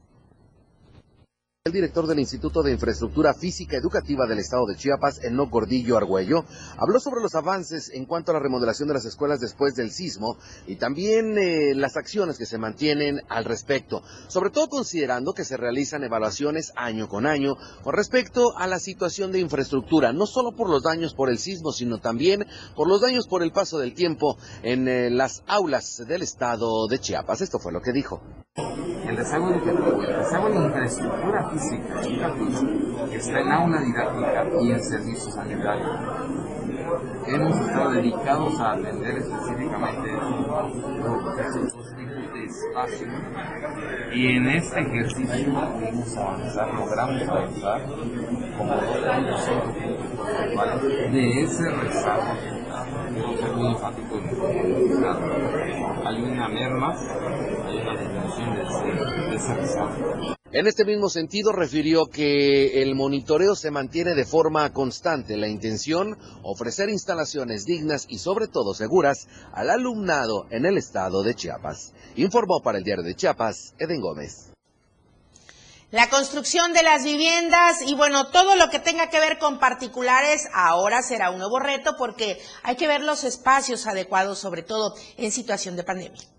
El director del Instituto de Infraestructura Física Educativa del Estado de Chiapas, Eno Gordillo Argüello, habló sobre los avances en cuanto a la remodelación de las escuelas después del sismo y también eh, las acciones que se mantienen al respecto, sobre todo considerando que se realizan evaluaciones año con año con respecto a la situación de infraestructura, no solo por los daños por el sismo, sino también por los daños por el paso del tiempo en eh, las aulas del Estado de Chiapas. Esto fue lo que dijo. El rezago infraestructura física está en aula didáctica y en servicios sanitarios. Hemos estado dedicados a atender específicamente de espacios y en este ejercicio pudimos avanzar, logramos avanzar como dos de ese rezago hay una merma, hay una disminución de ese rezago. En este mismo sentido, refirió que el monitoreo se mantiene de forma constante. La intención, ofrecer instalaciones dignas y sobre todo seguras al alumnado en el estado de Chiapas. Informó para el diario de Chiapas, Eden Gómez. La construcción de las viviendas y bueno, todo lo que tenga que ver con particulares ahora será un nuevo reto porque hay que ver los espacios adecuados, sobre todo en situación de pandemia.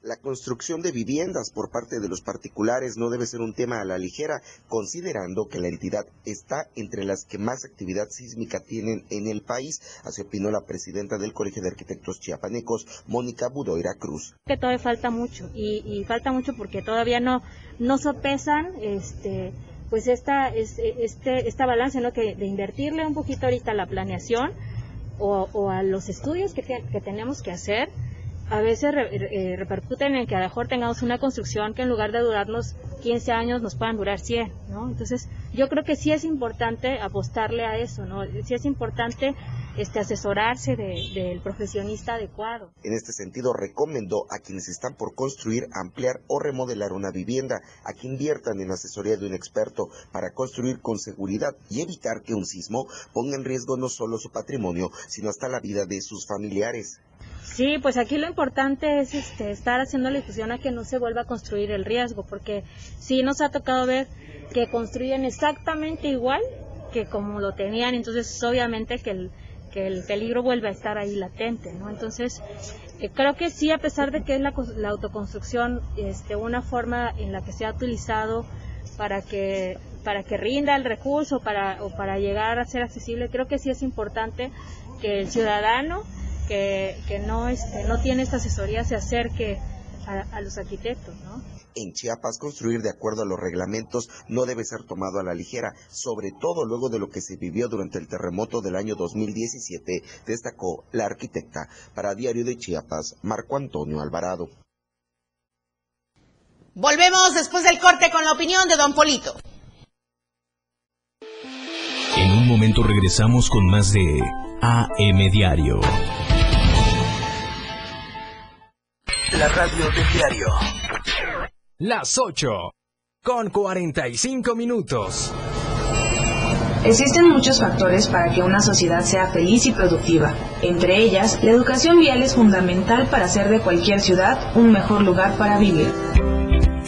La construcción de viviendas por parte de los particulares no debe ser un tema a la ligera, considerando que la entidad está entre las que más actividad sísmica tienen en el país, así opinó la presidenta del Colegio de Arquitectos Chiapanecos, Mónica Budoira Cruz. Que todavía falta mucho, y, falta mucho porque todavía no, no sopesan este pues esta, este, esta balance, ¿no? Que de invertirle un poquito ahorita a la planeación o, a los estudios que tenemos que hacer a veces eh, repercuten en que a lo mejor tengamos una construcción que en lugar de durarnos 15 años nos puedan durar 100, ¿no? Entonces, yo creo que sí es importante apostarle a eso, ¿no? Sí es importante este, asesorarse de- del profesionista adecuado. En este sentido, recomendó a quienes están por construir, ampliar o remodelar una vivienda a que inviertan en asesoría de un experto para construir con seguridad y evitar que un sismo ponga en riesgo no solo su patrimonio, sino hasta la vida de sus familiares. Sí, pues aquí lo importante es este, estar haciendo la difusión a que no se vuelva a construir el riesgo, porque sí nos ha tocado ver que construyen exactamente igual que como lo tenían, entonces obviamente que el, que el peligro vuelve a estar ahí latente, ¿no? Entonces, eh, creo que sí, a pesar de que es la, la autoconstrucción este, una forma en la que se ha utilizado para que para que rinda el recurso para o para llegar a ser accesible creo que sí es importante que el ciudadano que, que no este no tiene esta asesoría se acerque a, a los arquitectos no En Chiapas, construir de acuerdo a los reglamentos no debe ser tomado a la ligera, sobre todo luego de lo que se vivió durante el terremoto del año 2017, destacó la arquitecta. Para Diario de Chiapas, Marco Antonio Alvarado. Volvemos después del corte con la opinión de Don Polito. En un momento regresamos con más de AM Diario. La radio del diario. Las 8. Con 45 minutos. Existen muchos factores para que una sociedad sea feliz y productiva. Entre ellas, la educación vial es fundamental para hacer de cualquier ciudad un mejor lugar para vivir.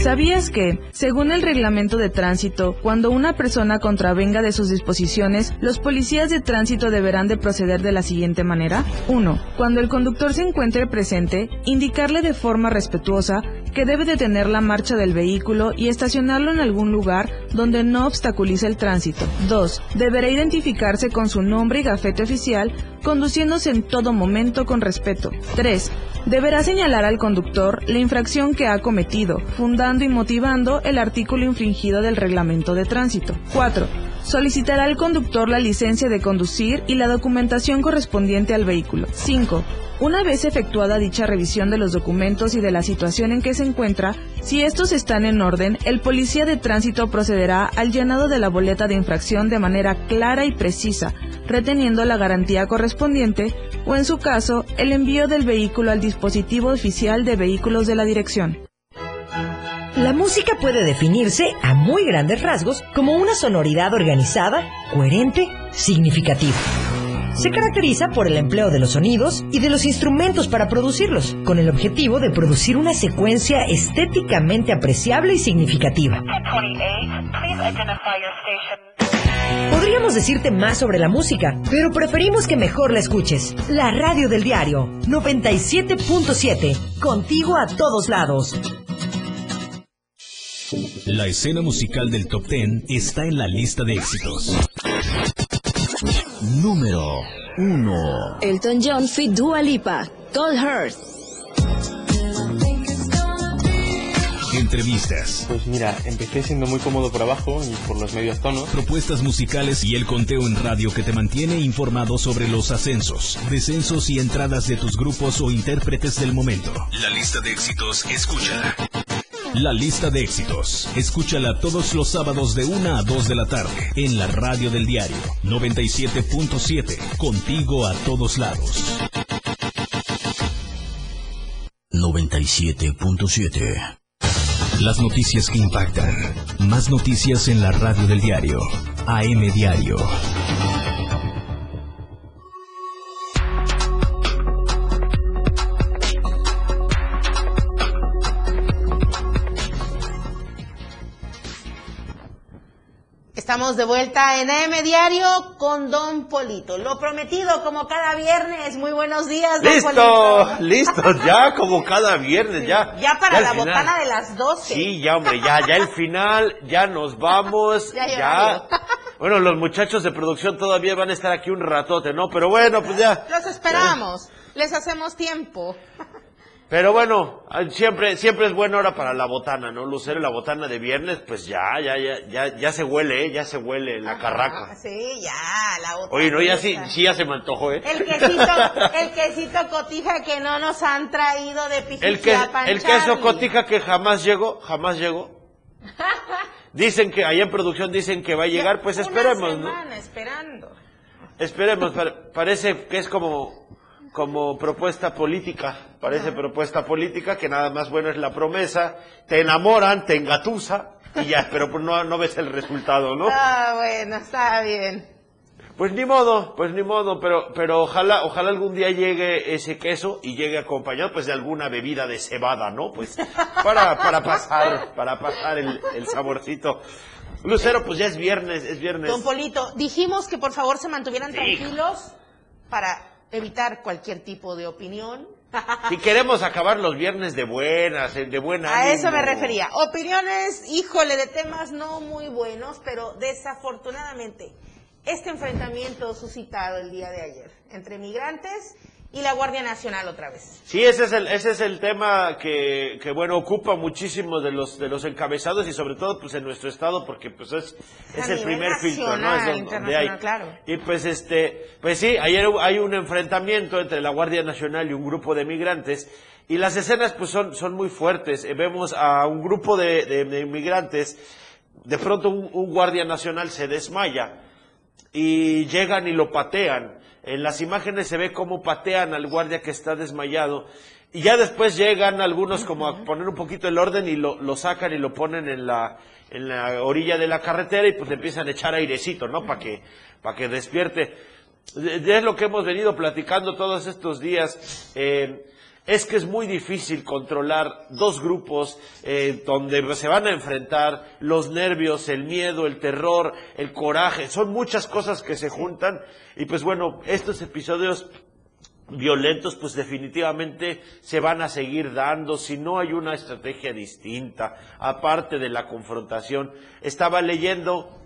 ¿Sabías que, según el reglamento de tránsito, cuando una persona contravenga de sus disposiciones, los policías de tránsito deberán de proceder de la siguiente manera? 1. Cuando el conductor se encuentre presente, indicarle de forma respetuosa que debe detener la marcha del vehículo y estacionarlo en algún lugar donde no obstaculice el tránsito. 2. Deberá identificarse con su nombre y gafete oficial, conduciéndose en todo momento con respeto. 3. Deberá señalar al conductor la infracción que ha cometido, fundando y motivando el artículo infringido del reglamento de tránsito. 4. Solicitará al conductor la licencia de conducir y la documentación correspondiente al vehículo. 5. Una vez efectuada dicha revisión de los documentos y de la situación en que se encuentra, si estos están en orden, el policía de tránsito procederá al llenado de la boleta de infracción de manera clara y precisa, reteniendo la garantía correspondiente o, en su caso, el envío del vehículo al dispositivo oficial de vehículos de la dirección. La música puede definirse a muy grandes rasgos como una sonoridad organizada, coherente, significativa. Se caracteriza por el empleo de los sonidos y de los instrumentos para producirlos, con el objetivo de producir una secuencia estéticamente apreciable y significativa. Podríamos decirte más sobre la música, pero preferimos que mejor la escuches. La radio del diario 97.7, contigo a todos lados. La escena musical del Top Ten está en la lista de éxitos. Número 1. Elton John feat Dua Lipa, Cold Heart. Entrevistas, Pues mira, empecé siendo muy cómodo por abajo y por los medios tonos. propuestas musicales y el conteo en radio que te mantiene informado sobre los ascensos, descensos y entradas de tus grupos o intérpretes del momento. La lista de éxitos, escúchala. La lista de éxitos, escúchala todos los sábados de 1 a 2 de la tarde en la radio del diario 97.7, contigo a todos lados. 97.7 Las noticias que impactan. Más noticias en la radio del diario. AM Diario. Estamos de vuelta en AM Diario con Don Polito. Lo prometido como cada viernes. Muy buenos días, Don Listo, Polito. listo, ya como cada viernes, ya. Ya para la final. botana de las 12. Sí, ya hombre, ya, ya el final, ya nos vamos, Ya ya. Bueno, los muchachos de producción todavía van a estar aquí un ratote, ¿no? Pero bueno, pues ya. Los esperamos. Les hacemos tiempo. Pero bueno, siempre, siempre es buena hora para la botana, ¿no? Lucero la botana de viernes, pues ya, ya, ya, ya, ya se huele, ¿eh? Ya se huele la carraca. Sí, ya, la botana. Oye, no, ya sí, sí ya se me antojó, ¿eh? El quesito, el quesito cotija que no nos han traído de El, que, Pijijiapan, el queso cotija que jamás llegó, jamás llegó. Dicen que allá en producción dicen que va a llegar, pues Una esperemos, ¿no? semana esperando. Esperemos, pa- parece que es como, como propuesta política, parece propuesta política que nada más bueno es la promesa, te enamoran, te engatusa y ya, pero pues no, no ves el resultado, ¿no? Ah, bueno, está bien. Pues ni modo, pues ni modo, pero, pero ojalá, ojalá algún día llegue ese queso y llegue acompañado pues de alguna bebida de cebada, ¿no? Pues para, para pasar, para pasar el, el saborcito. Lucero, pues ya es viernes, es viernes. Don Polito, dijimos que por favor se mantuvieran Sí. tranquilos para evitar cualquier tipo de opinión. Si queremos acabar los viernes de buenas, eh, de buena A eso me refería. Opiniones, híjole, de temas no muy buenos, pero desafortunadamente este enfrentamiento suscitado el día de ayer entre migrantes y la Guardia Nacional otra vez. Sí, ese es el, ese es el tema que, que, bueno, ocupa muchísimo de los, de los encabezados y sobre todo, pues, en nuestro estado, porque, pues, es, es el primer filtro, ¿no? Es donde- donde hay. claro. Y, pues, este, pues sí, ayer hay un enfrentamiento entre la Guardia Nacional y un grupo de migrantes y las escenas, pues, son, son muy fuertes. Eh, Vemos a un grupo de, de, de inmigrantes, de pronto un, un Guardia Nacional se desmaya y llegan y lo patean. En las imágenes se ve cómo patean al guardia que está desmayado. Y ya después llegan algunos como a poner un poquito el orden y lo, lo sacan y lo ponen en la, en la orilla de la carretera y pues empiezan a echar airecito, ¿no? Para que, para que despierte. De- de- Es lo que hemos venido platicando todos estos días. Eh, es que es muy difícil controlar dos grupos eh, donde se van a enfrentar los nervios, el miedo, el terror, el coraje. Son muchas cosas que se juntan y pues bueno, estos episodios violentos pues definitivamente se van a seguir dando si no hay una estrategia distinta, aparte de la confrontación. Estaba leyendo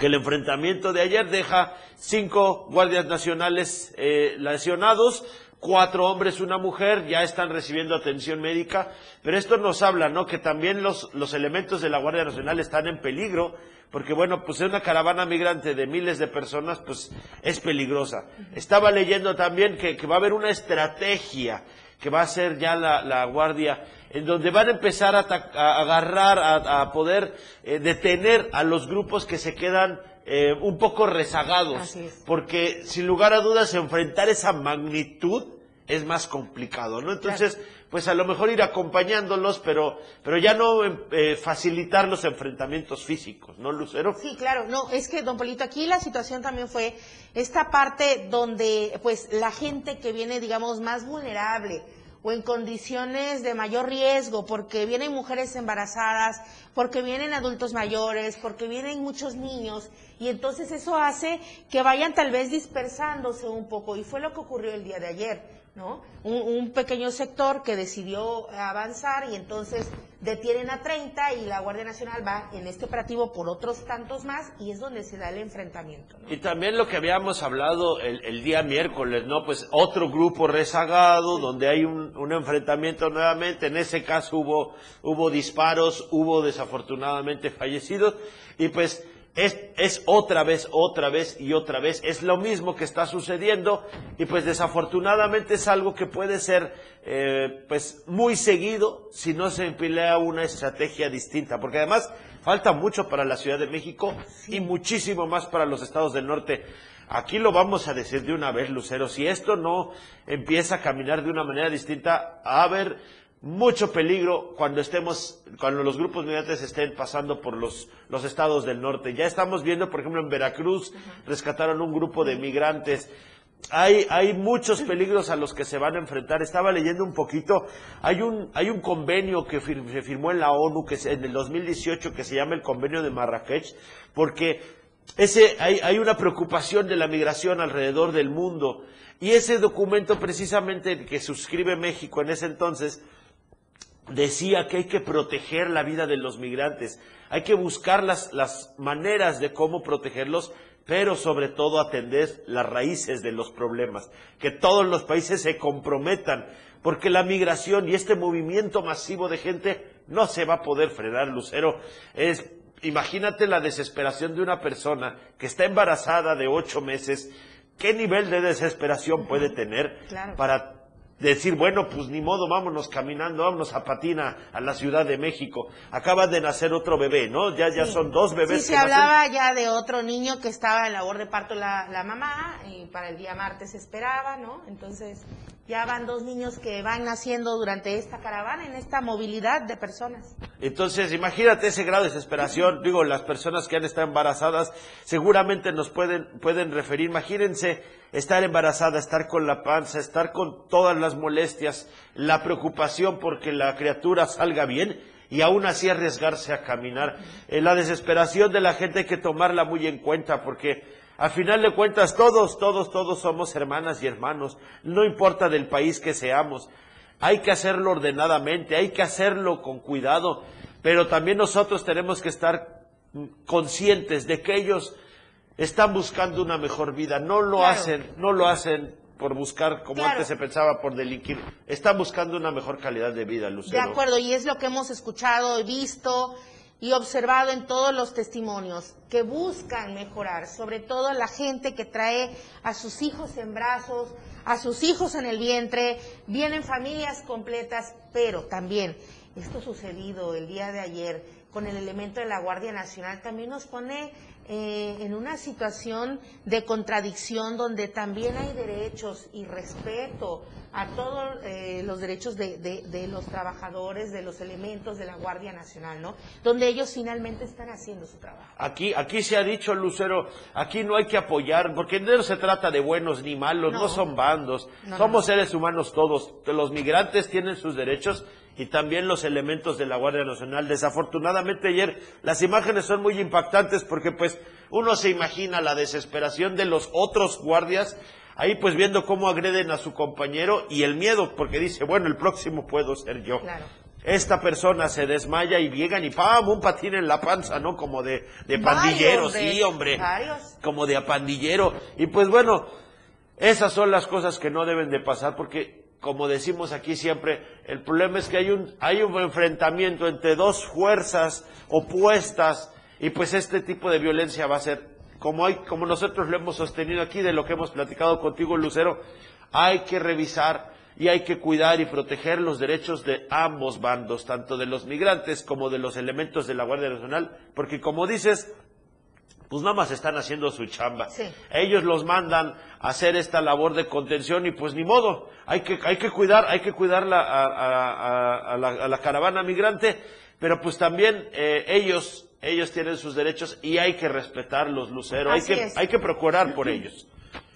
que el enfrentamiento de ayer deja cinco guardias nacionales eh, lesionados, cuatro hombres, una mujer, ya están recibiendo atención médica, pero esto nos habla, ¿no? Que también los, los elementos de la Guardia Nacional están en peligro, porque bueno, pues una caravana migrante de miles de personas, pues es peligrosa. Estaba leyendo también que, que va a haber una estrategia que va a ser ya la, la Guardia, en donde van a empezar a, agarrar, a, a poder eh, detener a los grupos que se quedan eh, un poco rezagados. Es. Porque sin lugar a dudas enfrentar esa magnitud es más complicado, ¿no? Entonces, pues a lo mejor ir acompañándolos, pero, pero ya no eh, facilitar los enfrentamientos físicos, ¿no, Lucero? Sí, claro, no, es que, don Polito, aquí la situación también fue esta parte donde, pues, la gente que viene, digamos, más vulnerable o en condiciones de mayor riesgo, porque vienen mujeres embarazadas, porque vienen adultos mayores, porque vienen muchos niños, y entonces eso hace que vayan tal vez dispersándose un poco, y fue lo que ocurrió el día de ayer. ¿No? Un, un pequeño sector que decidió avanzar y entonces detienen a 30 y la Guardia Nacional va en este operativo por otros tantos más y es donde se da el enfrentamiento. ¿no? Y también lo que habíamos hablado el, el día miércoles, ¿no? Pues otro grupo rezagado, donde hay un, un enfrentamiento nuevamente. En ese caso hubo, hubo disparos, hubo desafortunadamente fallecidos. Y pues es, es otra vez, otra vez y otra vez. Es lo mismo que está sucediendo. Y pues desafortunadamente es algo que puede ser, eh, pues muy seguido si no se emplea una estrategia distinta. Porque además falta mucho para la Ciudad de México y muchísimo más para los estados del norte. Aquí lo vamos a decir de una vez, Lucero, si esto no empieza a caminar de una manera distinta, a haber mucho peligro cuando estemos, cuando los grupos migrantes estén pasando por los, los estados del norte. Ya estamos viendo, por ejemplo, en Veracruz, rescataron un grupo de migrantes. Hay, hay muchos peligros a los que se van a enfrentar. Estaba leyendo un poquito. Hay un, hay un convenio que fir- se firmó en la ONU que se- en el 2018 que se llama el Convenio de Marrakech, porque ese, hay, hay una preocupación de la migración alrededor del mundo. Y ese documento precisamente que suscribe México en ese entonces decía que hay que proteger la vida de los migrantes, hay que buscar las, las maneras de cómo protegerlos, pero sobre todo atender las raíces de los problemas, que todos los países se comprometan, porque la migración y este movimiento masivo de gente no se va a poder frenar, Lucero. Es, imagínate la desesperación de una persona que está embarazada de ocho meses, ¿qué nivel de desesperación puede tener Claro. para decir, bueno, pues ni modo, vámonos caminando, vámonos a Patina, a la Ciudad de México. Acaba de nacer otro bebé, ¿no? Ya, ya son dos bebés. Sí, que se nacen. hablaba ya de otro niño que estaba en labor de parto la, la mamá y para el día martes esperaba, ¿no? Entonces ya van dos niños que van naciendo durante esta caravana, en esta movilidad de personas. Entonces, imagínate ese grado de desesperación. Digo, las personas que han estado embarazadas seguramente nos pueden, pueden referir. Imagínense estar embarazada, estar con la panza, estar con todas las molestias, la preocupación porque la criatura salga bien y aún así arriesgarse a caminar. Eh, la desesperación de la gente hay que tomarla muy en cuenta porque al final de cuentas todos, todos, todos somos hermanas y hermanos. No importa del país que seamos. Hay que hacerlo ordenadamente, hay que hacerlo con cuidado, pero también nosotros tenemos que estar conscientes de que ellos están buscando una mejor vida, no lo Claro. hacen, no lo hacen por buscar como Claro. antes se pensaba por delinquir, están buscando una mejor calidad de vida, De Lucero. acuerdo, y es lo que hemos escuchado, visto y observado en todos los testimonios, que buscan mejorar, sobre todo la gente que trae a sus hijos en brazos, a sus hijos en el vientre, vienen familias completas, pero también esto sucedido el día de ayer con el elemento de la Guardia Nacional también nos pone eh, en una situación de contradicción donde también hay derechos y respeto a todos eh, los derechos de, de- de los trabajadores, de los elementos de la Guardia Nacional, ¿no? Donde ellos finalmente están haciendo su trabajo. Aquí, aquí se ha dicho, Lucero, aquí no hay que apoyar, porque no se trata de buenos ni malos, no, No. son bandos, No, somos no. seres humanos todos. Los migrantes tienen sus derechos y también los elementos de la Guardia Nacional. Desafortunadamente ayer las imágenes son muy impactantes porque pues uno se imagina la desesperación de los otros guardias ahí pues viendo cómo agreden a su compañero y el miedo porque dice, bueno, el próximo puedo ser yo. Claro. Esta persona se desmaya y llegan y ¡pam! un patín en la panza, ¿no? Como de, de pandillero, de- sí, hombre. varios. Como de apandillero. Y pues bueno, esas son las cosas que no deben de pasar porque, como decimos aquí siempre, el problema es que hay un, hay un enfrentamiento entre dos fuerzas opuestas y pues este tipo de violencia va a ser, como, hay, como nosotros lo hemos sostenido aquí, de lo que hemos platicado contigo, Lucero, hay que revisar y hay que cuidar y proteger los derechos de ambos bandos, tanto de los migrantes como de los elementos de la Guardia Nacional, porque como dices, pues nada más están haciendo su chamba. Sí. Ellos los mandan a hacer esta labor de contención y pues ni modo, hay que, hay que cuidar, hay que cuidar la- a, a- a- a la, a la caravana migrante, pero pues también eh, ellos, ellos tienen sus derechos y hay que respetarlos, Lucero, hay que, es. hay que procurar por ellos.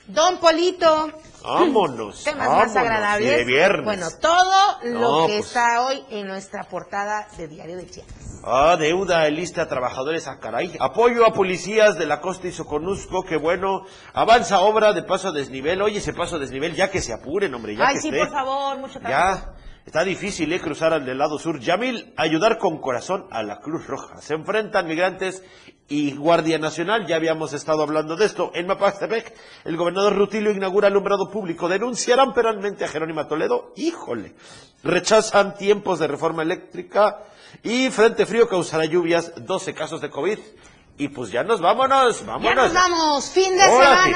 Don Polito, Vámonos. temas vámonos, más agradables. de viernes. Bueno, todo lo No, que pues. está hoy en nuestra portada de Diario de Chiapas. Ah, deuda de lista a trabajadores, a caray. Apoyo a policías de la costa y Soconusco, que bueno, avanza obra de paso a desnivel. Oye, ese paso a desnivel, ya que se apuren, hombre, ya Ay, que sí, esté. por favor, mucho tráfico. Ya, está difícil, ¿eh? Cruzar al del lado sur. Yamil, ayudar con corazón a la Cruz Roja. Se enfrentan migrantes y Guardia Nacional, ya habíamos estado hablando de esto. En Mapastepec, el gobernador Rutilio inaugura alumbrado público. Denunciarán penalmente a Jerónima Toledo. Híjole. Rechazan tiempos de reforma eléctrica y Frente Frío causará lluvias, 12 casos de COVID. Y pues ya nos vámonos, vámonos. Ya nos vamos, fin de Ahora sí.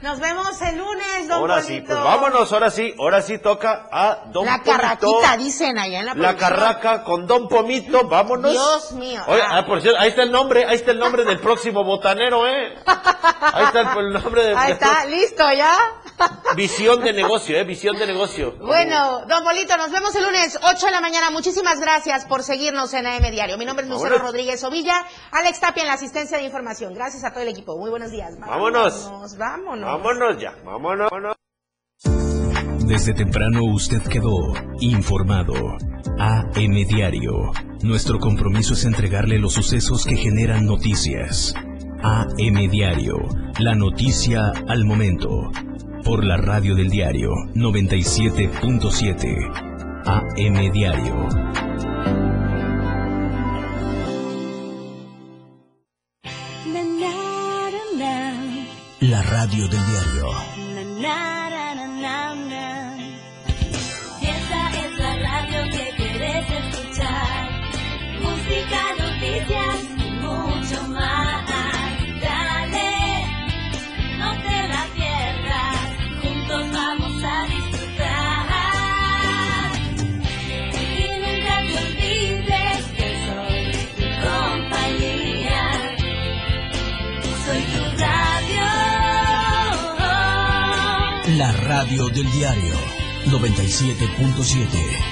Nos vemos el lunes, don Ahora sí, pues vámonos, ahora sí, ahora sí toca a Don La Pomito. carraquita, dicen allá en la La producción. carraca con Don Pomito, vámonos. Dios mío. Oye, Ah. ah, por cierto, ahí está el nombre, ahí está el nombre del próximo botanero, ¿eh? Ahí está el, el nombre de, Ahí está, listo ya. visión de negocio, ¿eh? Visión de negocio. Bueno, don Polito, nos vemos el lunes, 8 de la mañana. Muchísimas gracias por seguirnos en AM Diario. Mi nombre es Lucero Vámonos. Rodríguez Ovilla, Alex Tapia en la asistencia de información. Gracias a todo el equipo. Muy buenos días. Vámonos. Vámonos, vámonos. Vámonos ya, vámonos. vámonos. Desde temprano usted quedó informado. AM Diario. Nuestro compromiso es entregarle los sucesos que generan noticias. AM Diario. La noticia al momento. Por la radio del diario 97.7. AM Diario. La radio del diario. La radio del diario 97.7.